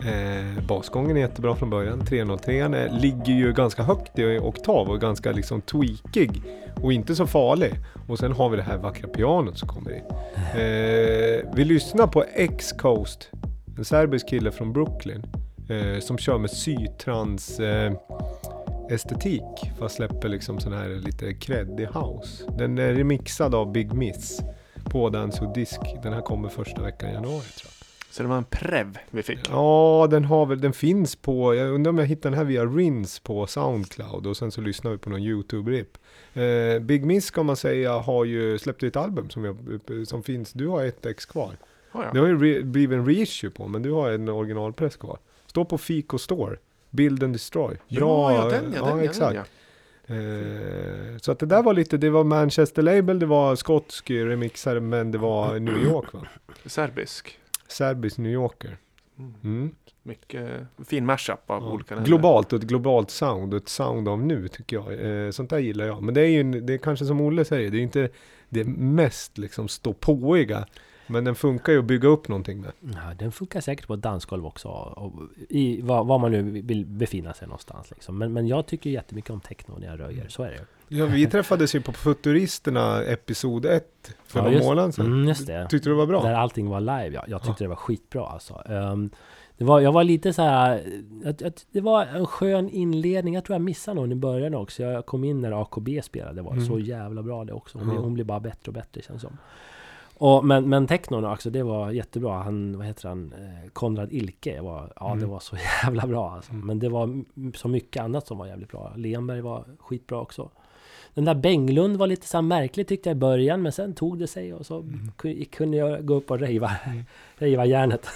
eh, basgången är jättebra från början. 303 är, eh, ligger ju ganska högt i oktav och är ganska liksom tweakig och inte så farlig. Och sen har vi det här vackra pianot som kommer in. Eh, vi lyssnar på X-Coast, en serbisk kille från Brooklyn. Eh, som kör med sytrans eh, estetik fast släpper liksom sån här lite creddig house. Den är remixad av Big Miss på Dance och Disk. Den här kommer första veckan i januari tror jag. Så det var en prev vi fick. Ja, den har väl, den finns på, jag undrar om jag hittar den här via Rins på Soundcloud och sen så lyssnar vi på någon YouTube-rip. Eh, Big Miss ska man säga har ju släppt ett album som, jag, som finns, du har ett ex kvar. Oh, Det ja. har ju re, blivit en reissue på men du har en originalpress kvar. Står på Fico Store. Build and Destroy. ja, ja, den ja, den, ja, exakt. den ja. Eh, så att det där var lite, det var Manchester Label, det var skotsk remixare men det var New York va? Serbisk. Serbisk New Yorker. Mm. Mm. Mycket fin mashup av Ja. olika länder. Globalt och ett globalt sound och ett sound av nu tycker jag. Eh, sånt där gillar jag. Men det är ju, det är kanske som Olle säger, det är inte det mest liksom ståpåiga. Men den funkar ju att bygga upp någonting med. ja, den funkar säkert på ett dansgolv också. Och I var, var man nu vill befinna sig någonstans. Liksom. Men, men jag tycker jättemycket om techno när jag röjer. Så är det. Ja, vi träffades ju på Futuristerna episod 1 för Ja, några månader sedan. Mm, just det. Tyckte du det var bra? Där allting var live. Ja, jag tyckte det var skitbra alltså. Ehm, det var, jag var lite så här... Att, att det var en skön inledning. Jag tror jag missade någon i början också. Jag kom in när AKB spelade. Det var Mm. så jävla bra det också. Hon, Ja. hon blir bara bättre och bättre känns som. Och, men, men technon också, det var jättebra. Han, vad heter han? Eh, Konrad Ilke var, ja det Mm. var så (laughs) jävla bra alltså. Mm. Men det var så mycket annat som var jävligt bra. Lenberg var skitbra också. Den där Benglund var lite så märklig tyckte jag i början, men sen tog det sig och så Mm. ku- kunde jag gå upp och rejva, (laughs) rejva järnet.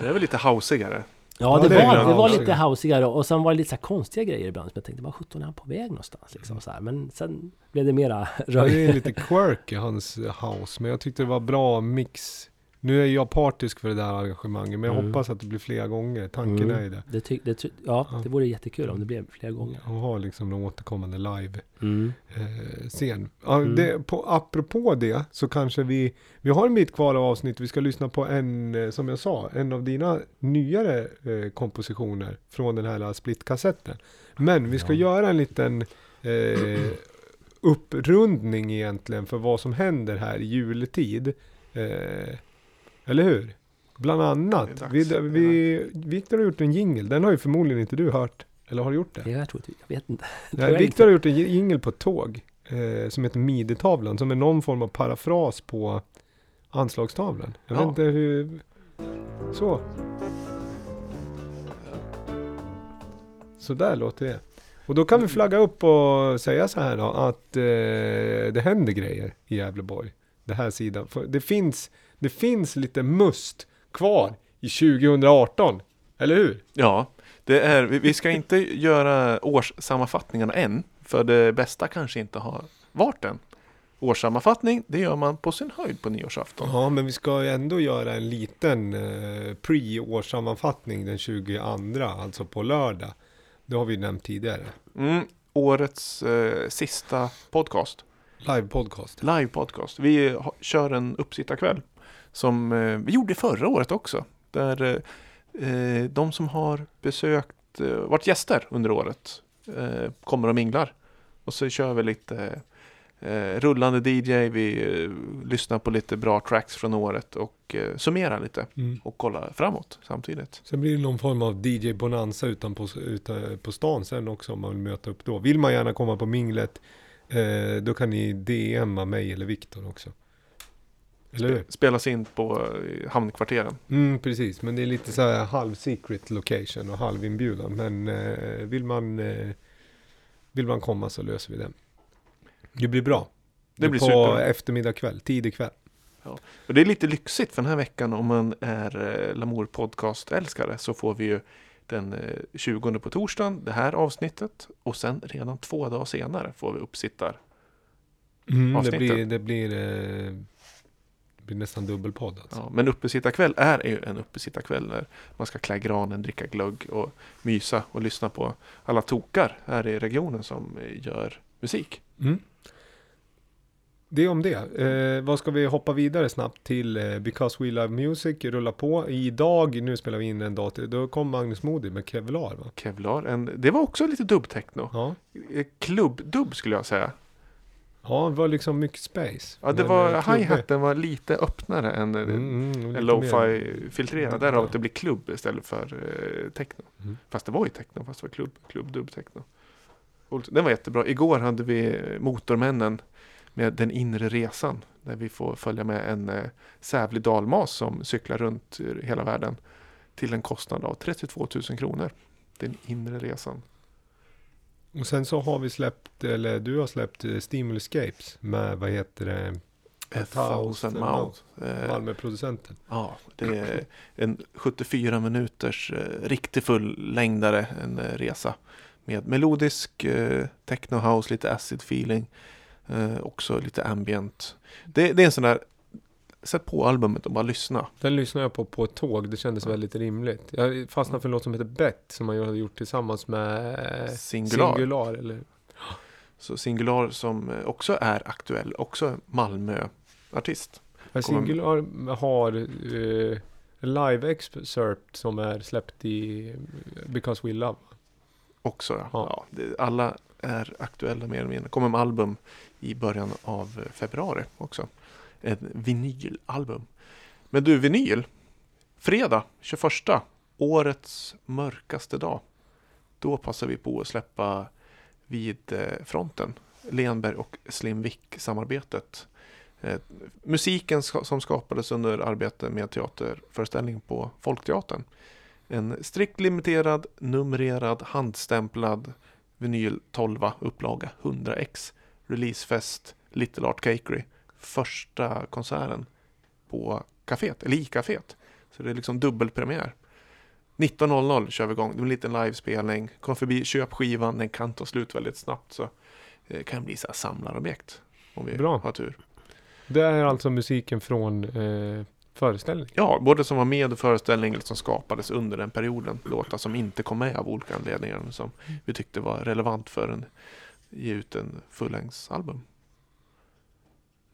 Det är väl lite hausigare. Ja, Ja, det, det är var, det var housigare. lite hausigare och sen var det lite så här konstiga grejer ibland som jag tänkte, vad sjutton är han på väg någonstans? Liksom, så här. Men sen blev det mera Det röj. är lite quirky hans house, men jag tyckte det var bra mix. Nu är jag partisk för det där engagemanget, men jag Mm. hoppas att det blir flera gånger. Tanken Mm. är ju det. Det, ty, det, ty, ja, Ja. det vore jättekul om det blev flera gånger. Och ha liksom en återkommande live Mm. eh. Ja, Mm. det, på, apropå det så kanske vi, vi har en bit kvar av avsnitt, vi ska lyssna på en, eh, som jag sa, en av dina nyare eh, kompositioner från den här splitkassetten. Men vi ska Ja. göra en liten eh, (clears throat) upprundning egentligen för vad som händer här i juletid. Eh, eller hur? Bland annat. dags. Vi, vi, Victor har gjort en jingle, den har ju förmodligen inte du hört. Eller har du gjort det? Det jag tror inte, jag vet inte. (laughs) Nej, jag Victor har gjort en jingel på ett tåg eh, som heter Midetavlan som är någon form av parafras på anslagstavlan. Jag vet Ja. inte hur... Så. Så där låter det. Och då kan vi flagga upp och säga så här då att eh, det händer grejer i Gävleborg. Det här sidan. För det finns, det finns lite must kvar i 2018. Eller hur? Ja, det är, vi, ska inte göra årssammanfattningarna än. För det bästa kanske inte har varit än. Årssammanfattning, det gör man på sin höjd på nyårsafton. Ja, men vi ska ju ändå göra en liten eh, pre-årssammanfattning den 22, alltså på lördag. Det har vi nämnt tidigare. Mm, årets eh, sista podcast. Live podcast. Live podcast. Vi ha, kör en uppsittarkväll. Som eh, vi gjorde förra året också. Där eh, eh, de som har besökt varit, gäster under året. Kommer och minglar. Och så kör vi lite rullande DJ, vi lyssnar på lite bra tracks från året och eh, summerar lite Mm. och kollar framåt samtidigt. Sen blir det någon form av DJ Bonanza utan på, utan på stan sen också om man vill möta upp då. Vill man gärna komma på minglet eh, då kan ni DMa mig eller Viktor också. Eller? Spelas in på eh, hamnkvarteren. Mm, precis, men det är lite så här halv secret location och halv inbjudan. Men eh, vill, man, eh, vill man komma så löser vi det. Det blir bra. Det blir på super. eftermiddag kväll, tidig kväll. Och det är lite lyxigt för den här veckan om man är eh, Lamour podcast-älskare så får vi ju den eh, 20 på torsdagen det här avsnittet och sen redan två dagar senare får vi uppsittar. Mm, det Avsnittet. blir, det blir, eh, det blir nästan dubbelpodd alltså. Ja, men uppesittarkväll är ju en uppesittarkväll när man ska klä granen, dricka glögg och mysa och lyssna på alla tokar här i regionen som eh, gör musik. Mm. Det om det. Eh, vad ska vi hoppa vidare snabbt till eh, Because We Love Music, rulla på. Idag, nu spelar vi in en dag till, då kom Magnus Modig med Kevlar va? Kevlar, en, det var också lite dubbtechno. Ja. Eh, Klubbdubb skulle jag säga. Ja, det var liksom mycket space. Ja, det Men, var, eh, hi-haten var lite öppnare än eh, Mm, mm, lo-fi-filtrerad. Mm, Därav att det blir klubb istället för eh, techno. Mm. Fast det var ju techno, fast det var klubb, klubb, dubb, techno. Den var jättebra. Igår hade vi Motormännen med Den inre resan. Där vi får följa med en eh, sävlig dalmas som cyklar runt hela världen. Till en kostnad av 32 000 kronor. Den inre resan. Och sen så har vi släppt, eller du har släppt eh, Stimulescapes med, vad heter det, A thousand mouth. Eh, Malmö-producenten. Ja, det är en 74 minuters eh, riktig fullängdare en eh, resa. Med melodisk eh, techno house, lite acid feeling. Eh, också lite ambient. Det, det är en sån där, sätt på albumet och bara lyssna. Den lyssnade jag på på ett tåg, det kändes väldigt rimligt. Jag fastnade för en låt som heter Bet, som man hade gjort tillsammans med Singular. Singular eller? Så Singular som eh, också är aktuell, också Malmö-artist. Ja, Singular har en live excerpt som är släppt i Because We Love. Också, ja. Ja. alla är aktuella mer eller mindre. kommer med album i början av eh, februari också. Ett vinylalbum. Men du, vinyl. Fredag 21. Årets mörkaste dag. Då passar vi på att släppa vid eh, fronten. Lenberg och Slim Vick-samarbetet. Eh, musiken som skapades under arbete med teaterföreställning på Folkteatern. En strikt limiterad, numrerad, handstämplad vinyl 12 upplaga 100x. Releasefest Little Art Cakery. Första konserten på kaféet, eller i kaféet. Så det är liksom dubbelpremiär. 19.00 kör vi igång. Det är en liten livespelning. Kom förbi, köp skivan. Den kan ta slut väldigt snabbt. Så det kan bli så här samlarobjekt. Om vi Bra. har tur. Det är alltså musiken från eh, föreställningen. Ja, både som var med i föreställningen eller som skapades under den perioden. Låtar som inte kom med av olika anledningar. Som vi tyckte var relevant för en ge ut en fullängdsalbum.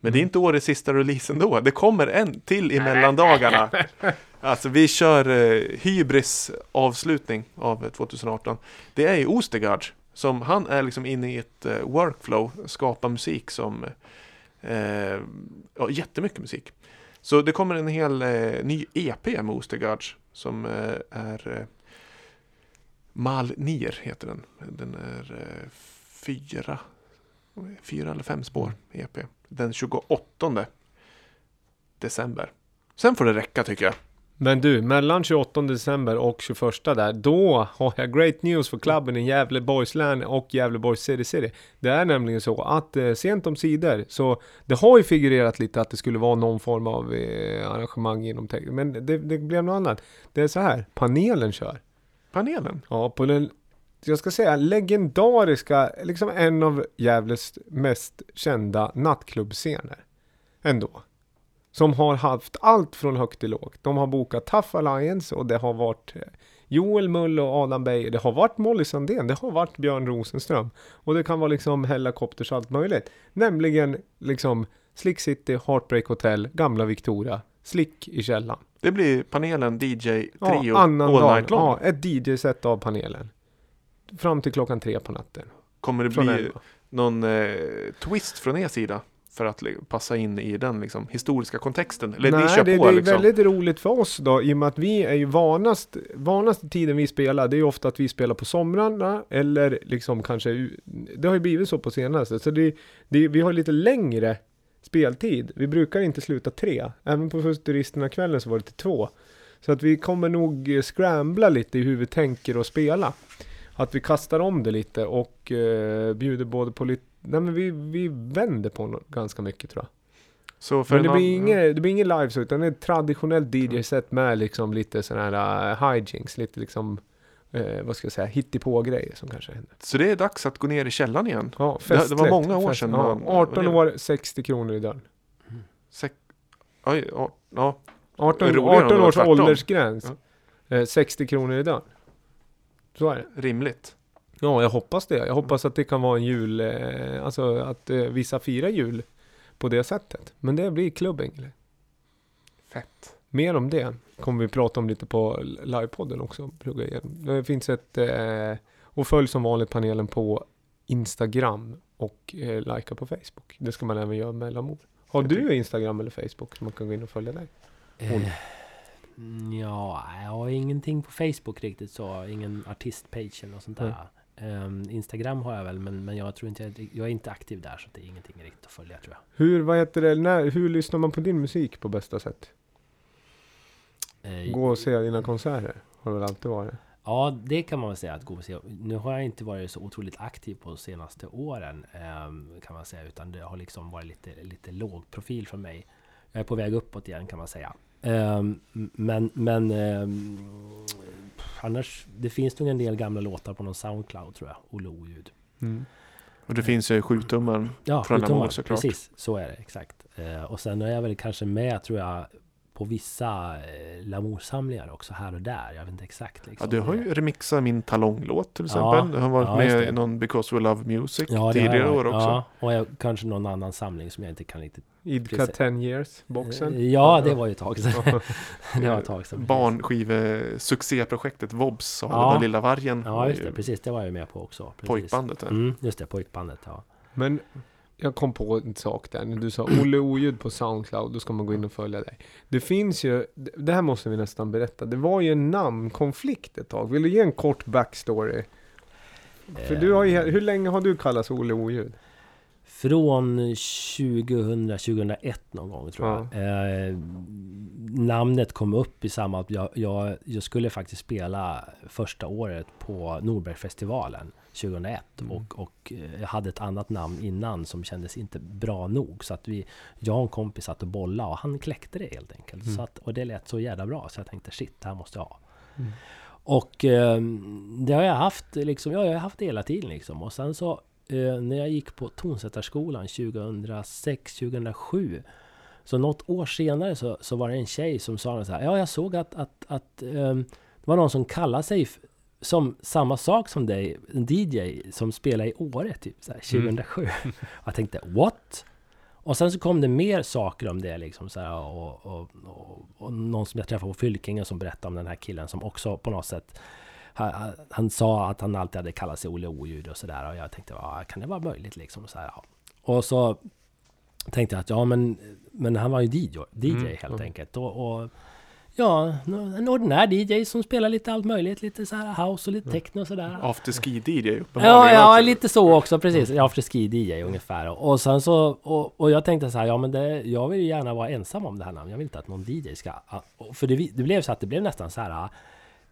Men det är inte årets sista release ändå. Det kommer en till i mellandagarna. (laughs) Alltså vi kör eh, Hybris avslutning av 2018. Det är ju Ostegard som han är liksom inne i ett eh, workflow, skapar musik som eh, ja, jättemycket musik. Så det kommer en hel eh, ny EP med Ostergaards som eh, är eh, Malnir heter den. Den är eh, fyra, fyra eller fem spår EP. Den 28 december. Sen får det räcka tycker jag. Men du, mellan 28 december och 21 där, då har jag great news för klubben i Gävleborgs län och Gävleborgs City City. Det är nämligen så att eh, sent om sidor, så det har ju figurerat lite att det skulle vara någon form av eh, arrangemang inom tech, men det, det blev något annat. Det är så här, panelen kör. Panelen. Ja, på den, jag ska säga legendariska, liksom en av Gävles mest kända nattklubbscener. Ändå. Som har haft allt från högt till lågt. De har bokat Tough Alliance och det har varit eh, Joel Mull och Adam Beijer. Det har varit Molly Sandén. Det har varit Björn Rosenström. Och det kan vara liksom Hellacopters och allt möjligt. Nämligen liksom Slick City, Heartbreak Hotel, Gamla Victoria, Slick i källaren. Det blir panelen DJ Ja, All. Night Long. Ja, ett DJ-set av panelen. Fram till klockan tre på natten. Kommer det bli elva. någon eh, twist från er sida? För att passa in i den liksom, historiska kontexten? Eller ni Nej, kör det, på det är liksom? väldigt roligt för oss då, i och med att vi är ju vanast, vanaste tiden vi spelar, det är ju ofta att vi spelar på somrarna, eller liksom kanske, det har ju blivit så på senaste, så det, det, vi har lite längre speltid. Vi brukar inte sluta tre, även på Futuristerna kvällen så var det till två. Så att vi kommer nog scrambla lite i hur vi tänker och spela. Att vi kastar om det lite och eh, bjuder både på lite, nej men vi, vi vänder på no- ganska mycket tror jag. Så för Men det blir, inget, det blir ingen live så, utan det är ett traditionellt DJ-set med liksom lite sådana här uh, hijinks, lite liksom, eh, vad ska jag säga, hittepå-grejer som kanske händer. Så det är dags att gå ner i källaren igen? Ja, Det- det var många år sedan Ja, man- 18 år, 60 kronor i dörren. Sek- Oj, ja, ja. 18, Roligare om det 18 var års tvärtom. åldersgräns. Eh, 60 kronor i dörren. Så är det. rimligt. Ja, jag hoppas det. Jag hoppas att det kan vara en jul, eh, alltså att eh, vissa firar jul på det sättet. Men det blir klubbing. eller? Fett. Mer om det kommer vi prata om lite på livepodden också. Plugga igenom. Det finns ett, eh, och följ som vanligt panelen på Instagram och eh, likea på Facebook. Det ska man även göra mellanmål. Har Jag du Instagram eller Facebook som man kan gå in och följa dig? Ja, jag har ingenting på Facebook riktigt så. Ingen artistpage eller något sånt där. Ehm, Instagram har jag väl, men, men jag tror inte jag, jag är inte aktiv där så det är ingenting riktigt att följa tror jag. Hur, vad heter det, när, hur lyssnar man på din musik på bästa sätt? Eh, Gå och se dina konserter har väl alltid varit. Ja, det kan man väl säga att gå och se. Nu har jag inte varit så otroligt aktiv på de senaste åren ehm, kan man säga, utan det har liksom varit lite, lite låg profil för mig. Jag är på väg uppåt igen kan man säga. Ehm, men men ehm, annars, det finns nog en del gamla låtar på någon Soundcloud tror jag, Olle Oljud. Och det finns ju sjutumman. Ja, Från sjutummar, Lamour såklart. precis. Så är det, exakt. Eh, och sen är jag väl kanske med, tror jag, på vissa eh, Lamour-samlingar också här och där. Jag vet inte exakt. Ja, Liksom. du har ju remixat min talonglåt till Ja, exempel. Du har varit ja, med i någon Because We Love Music Ja, tidigare år också. Ja, och jag, kanske någon annan samling som jag inte kan riktigt... Idka Precis. 10 years boxen. Eh, Ja, det var ju ett tag sedan. (laughs) (laughs) det var ett tag sedan. Barnskive-succéprojektet Vobs, Saga Ja. den lilla vargen. Ja, just ju det. Precis, det var jag med på också. Precis. Pojkbandet. Mm, just det, pojkbandet. Ja. Men jag kom på en sak där. När du sa Olle Oljud på Soundcloud, då ska man gå in och följa dig. Det finns ju, det här måste vi nästan berätta. Det var ju en namnkonflikt ett tag. Vill du ge en kort backstory? För du har ju, hur länge har du kallats Olle Oljud? Från 2000, 2001 någon gång tror jag. Eh, namnet kom upp i samma... Jag, jag, jag skulle faktiskt spela första året på Norbergfestivalen 2001. Mm. Och, och eh, jag hade ett annat namn innan som kändes inte bra nog. Så att vi, jag och en kompis satt och bollade och han kläckte det helt enkelt. Mm. Så att, och det lät så jävla bra så jag tänkte shit, det här måste jag ha. Mm. Och eh, det har jag haft liksom, ja, jag har haft det hela tiden liksom. Och sen så eh, när jag gick på tonsättarskolan 2006, 2007 så något år senare så, så var det en tjej som sa så här, ja jag såg att, att, att ehm, det var någon som kallade sig som samma sak som dig, en DJ som spelar i Åre typ så här, 2007. (laughs) Jag tänkte what? Och sen så kom det mer saker om det liksom så här, och, och, och, och någon som jag träffade på Fylkingen som berättade om den här killen som också på något sätt han, han sa att han alltid hade kallat sig Olle Oljud och sådär och jag tänkte, ja, kan det vara möjligt liksom? Så här, ja. och så tänkte jag att ja men, men han var ju DJ, DJ Mm, helt mm. enkelt. Och, och ja, en ordinär DJ som spelar lite allt möjligt, lite så här house och lite techno och sådär. Afterski-DJ Ja, uppenbarligen ja, också. lite så också, precis. Jag afterski DJ ungefär. Och sen så, och, och jag tänkte så här, ja men det, jag vill ju gärna vara ensam om det här namnet. Jag vill inte att någon DJ ska... och För det, det blev så att det blev nästan så här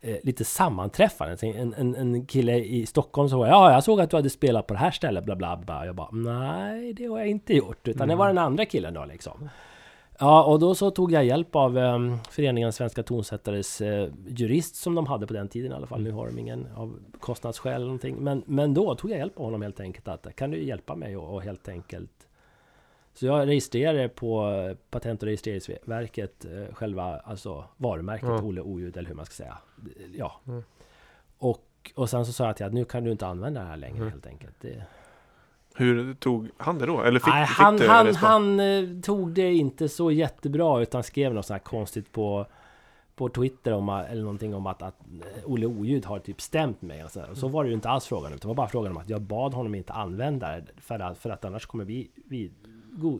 eh, lite sammanträffande. En, en, en kille i Stockholm som var ja, jag såg att du hade spelat på det här stället, bla bla bla. Jag bara, nej, det har jag inte gjort. Utan det var den andra killen då liksom. Ja, och då så tog jag hjälp av eh, föreningen Svenska Tonsättares eh, jurist som de hade på den tiden i alla fall. Nu har de ingen av kostnadsskäl eller någonting. Men, men då tog jag hjälp av honom helt enkelt. Att kan du hjälpa mig och, och helt enkelt så jag registrerade på eh, Patent och registreringsverket eh, själva alltså varumärket Ja. Olle Oljud eller hur man ska säga. Ja. Mm. Och, och sen så sa jag till att nu kan du inte använda det här längre Mm. helt enkelt. Det, Hur tog han det då? Eller fick, Nej, fick han, du han, respons? han eh, tog det inte så jättebra utan skrev något sånt här konstigt på på Twitter om, eller någonting om att, att eh, Olle Oljud har typ stämt mig och så, och så var det ju inte alls frågan utan det var bara frågan om att jag bad honom inte använda det för att, för att annars kommer vi, vi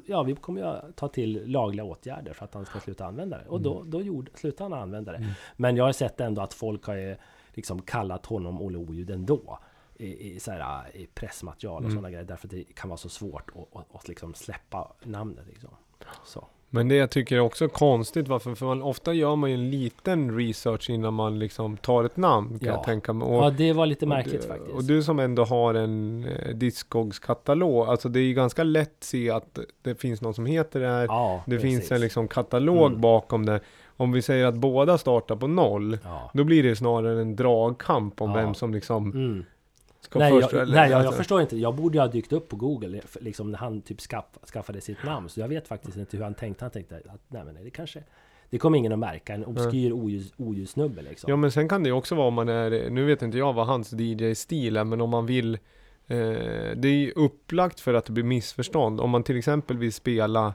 Ja, vi kommer ju ta till lagliga åtgärder för att han ska sluta använda det. Och då, då gjorde, slutade han använda det. Men jag har sett ändå att folk har liksom kallat honom Olle Oljud ändå. I, i, så här, i pressmaterial och sådana grejer. Därför att det kan vara så svårt att, att, att liksom släppa namnet. Liksom. Så. Men det jag tycker är också konstigt, varför? För man, ofta gör man ju en liten research innan man liksom tar ett namn, kan Ja. jag tänka mig. Och, Ja, det var lite märkligt du, faktiskt. Och du som ändå har en eh, Discogs-katalog, alltså det är ju ganska lätt att se att det finns någon som heter det här. ja, det precis. finns en liksom katalog Mm. bakom det. Om vi säger att båda startar på noll, Ja. då blir det snarare en dragkamp om Ja. vem som liksom Mm. Ska Nej, först. jag, eller- nej jag, jag alltså- förstår inte. Jag borde ju ha dykt upp på Google liksom när han typ skaff, skaffade sitt namn. Så jag vet faktiskt inte hur han tänkte. Han tänkte att nej men det kanske... Det kommer ingen att märka. En obskyr oljus, oljusnubbe liksom. Ja men sen kan det ju också vara om man är, nu vet inte jag vad hans DJ-stil är, men om man vill eh, Det är ju upplagt för att det blir missförstånd. Om man till exempel vill spela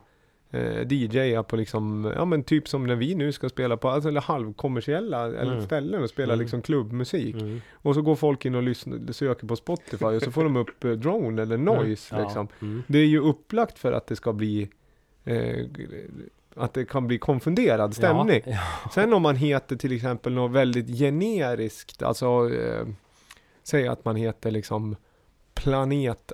eh, DJa på liksom, ja men typ som när vi nu ska spela på, alltså eller halvkommersiella eller Mm. ställen och spela Mm. liksom klubbmusik. Mm. Och så går folk in och lyssnar, söker på Spotify och så får de upp eh, drone eller noise Ja. liksom. Mm. Det är ju upplagt för att det ska bli eh, att det kan bli konfunderad stämning. Ja, Sen om man heter till exempel något väldigt generiskt, alltså eh, säg att man heter liksom Planet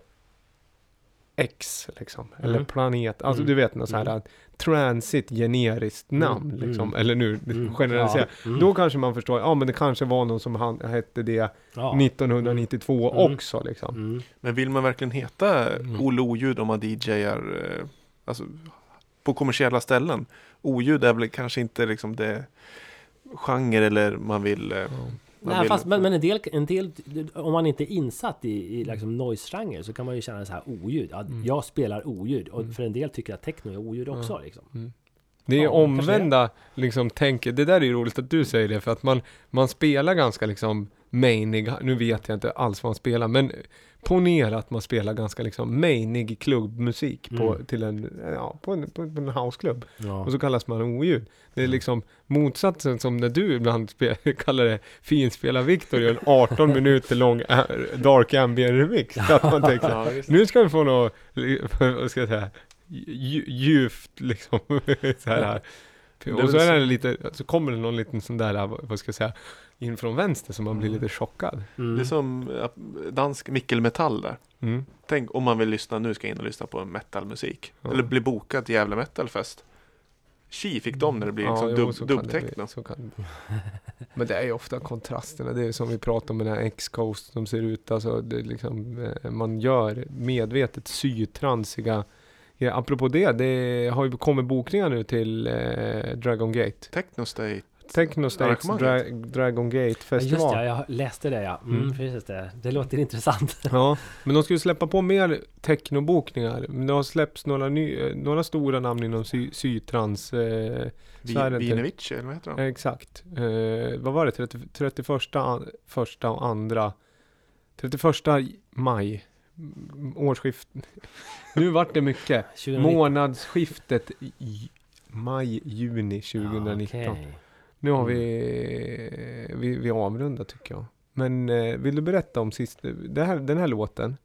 X liksom, eller Mm. Planet, alltså Mm. du vet något så här Mm. att Transit generiskt Mm. namn liksom, Mm. eller nu Mm. generaliserar. Ja. Mm. Då kanske man förstår, ja men det kanske var någon som han, hette det Ja. 1992 Mm. också liksom. Mm. Men vill man verkligen heta Mm. Olle Oljud om man DJar eh, alltså, på kommersiella ställen? Oljud är väl kanske inte liksom det genre eller man vill... Man Nej, fast, men, men en, del, en del, om man inte är insatt i, i liksom noise-genre så kan man ju känna så här oljud. Ja, Mm. Jag spelar oljud och Mm. för en del tycker att techno är oljud också. Ja. Liksom. Det är Ja, omvända liksom tänker, det där är ju roligt att du säger det för att man, man spelar ganska liksom mainig, nu vet jag inte alls vad man spelar men ponera att man spelar ganska liksom mainig klubbmusik på, Mm. till en, ja, på en, på en, houseklubb Ja. och så kallas man oljud. Det är liksom motsatsen som när du ibland (laughs) kallar det finspelar Victor i en 18 (laughs) minuter lång ä- dark ambient remix. Att man tänker Ja, nu ska vi få något, (laughs) vad ska jag säga, dju- djupt liksom. så här. Och så är det lite, så kommer det någon liten sån där, vad ska jag säga, in från vänster som man blir Mm. lite chockad. Mm. Det är som dansk nickelmetall där. Mm. Tänk om man vill lyssna, nu ska jag in och lyssna på metalmusik. Ja. Eller bli bokad till Gävle Metalfest. Tji fick de när det blir liksom jo, dub, dubbtechno. (laughs) Men det är ju ofta kontrasterna, det är som vi pratar om med den här X-Coast som ser ut, alltså det är liksom, eh, man gör medvetet sytransiga Ja, apropå det, det har ju kommit bokningar nu till eh, Dragon Gate. Technostate. Technostates Dra. Dragon Gate Ja, just festival. det, jag läste det ja. Mm, Mm. Precis det. det låter intressant. (laughs) Ja, men de ska ju släppa på mer technobokningar. Men det har släppts några, ny, eh, några stora namn inom sy, sytrans. Eh, Så är det Vi, inte. Vinevic, eller vad heter han? exakt. Eh, vad var det? 30, 31 an- första och andra. 31 maj. Årsskift. nu vart det mycket. (laughs) 2019. Månadsskiftet i maj, juni 2019. Ja, okej. Nu har Mm. vi, vi, vi avrundar tycker jag. Men eh, vill du berätta om sist, det här, den här låten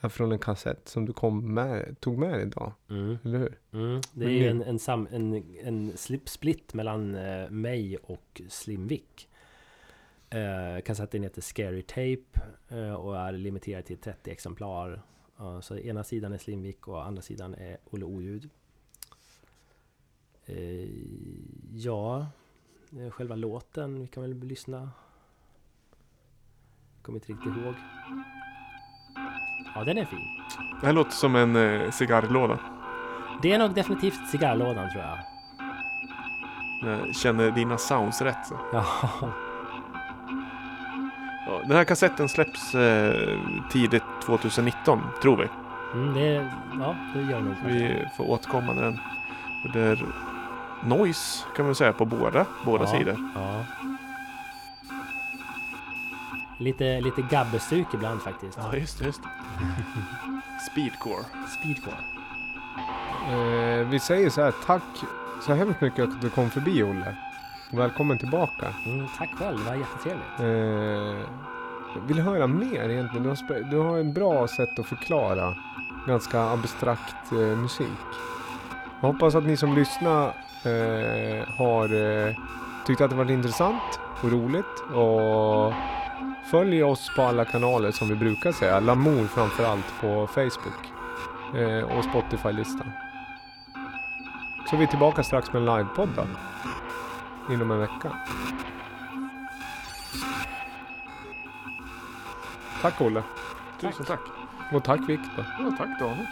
är från en kassett som du kom med, tog med idag, Mm. eller hur? Mm. Det är en, en, sam, en, en slip, split mellan eh, mig och Slimvik. Eh, kassetten heter Scary Tape eh, och är limiterad till 30 exemplar. Eh, så ena sidan är Slimvik och andra sidan är Olle Oljud. Eh, ja, eh, själva låten, vi kan väl lyssna. Kommer inte riktigt ihåg. Ja, den är fin. Det här låter som en eh, cigarrlåda. Det är nog definitivt cigarrlådan tror jag. Jag känner dina sounds rätt. Så. (laughs) Ja. Ja, den här kassetten släpps eh, tidigt 2019, tror vi. Mm, det, ja, det gör nog. Vi får återkomma när den... och Det är noise kan man säga på båda, båda ja, sidor. Ja. Lite, lite gabbestuk ibland faktiskt. Ja, just det. Just. (laughs) Speedcore. Speedcore. Eh, vi säger så här, tack så hemskt mycket att du kom förbi Olle. Välkommen tillbaka. Mm, tack själv, det var jättetrevligt. Eh, jag vill höra mer egentligen. Du har, du har en bra sätt att förklara ganska abstrakt eh, musik. Jag hoppas att ni som lyssnar eh, har eh, tyckt att det varit intressant och roligt. Och följ oss på alla kanaler som vi brukar säga. Lamour framförallt på Facebook eh, och Spotify-listan. Så vi är tillbaka strax med en livepodd då. Inom en vecka. Tack Olle. Tusen tack. Och tack Viktor. Ja, tack Daniel.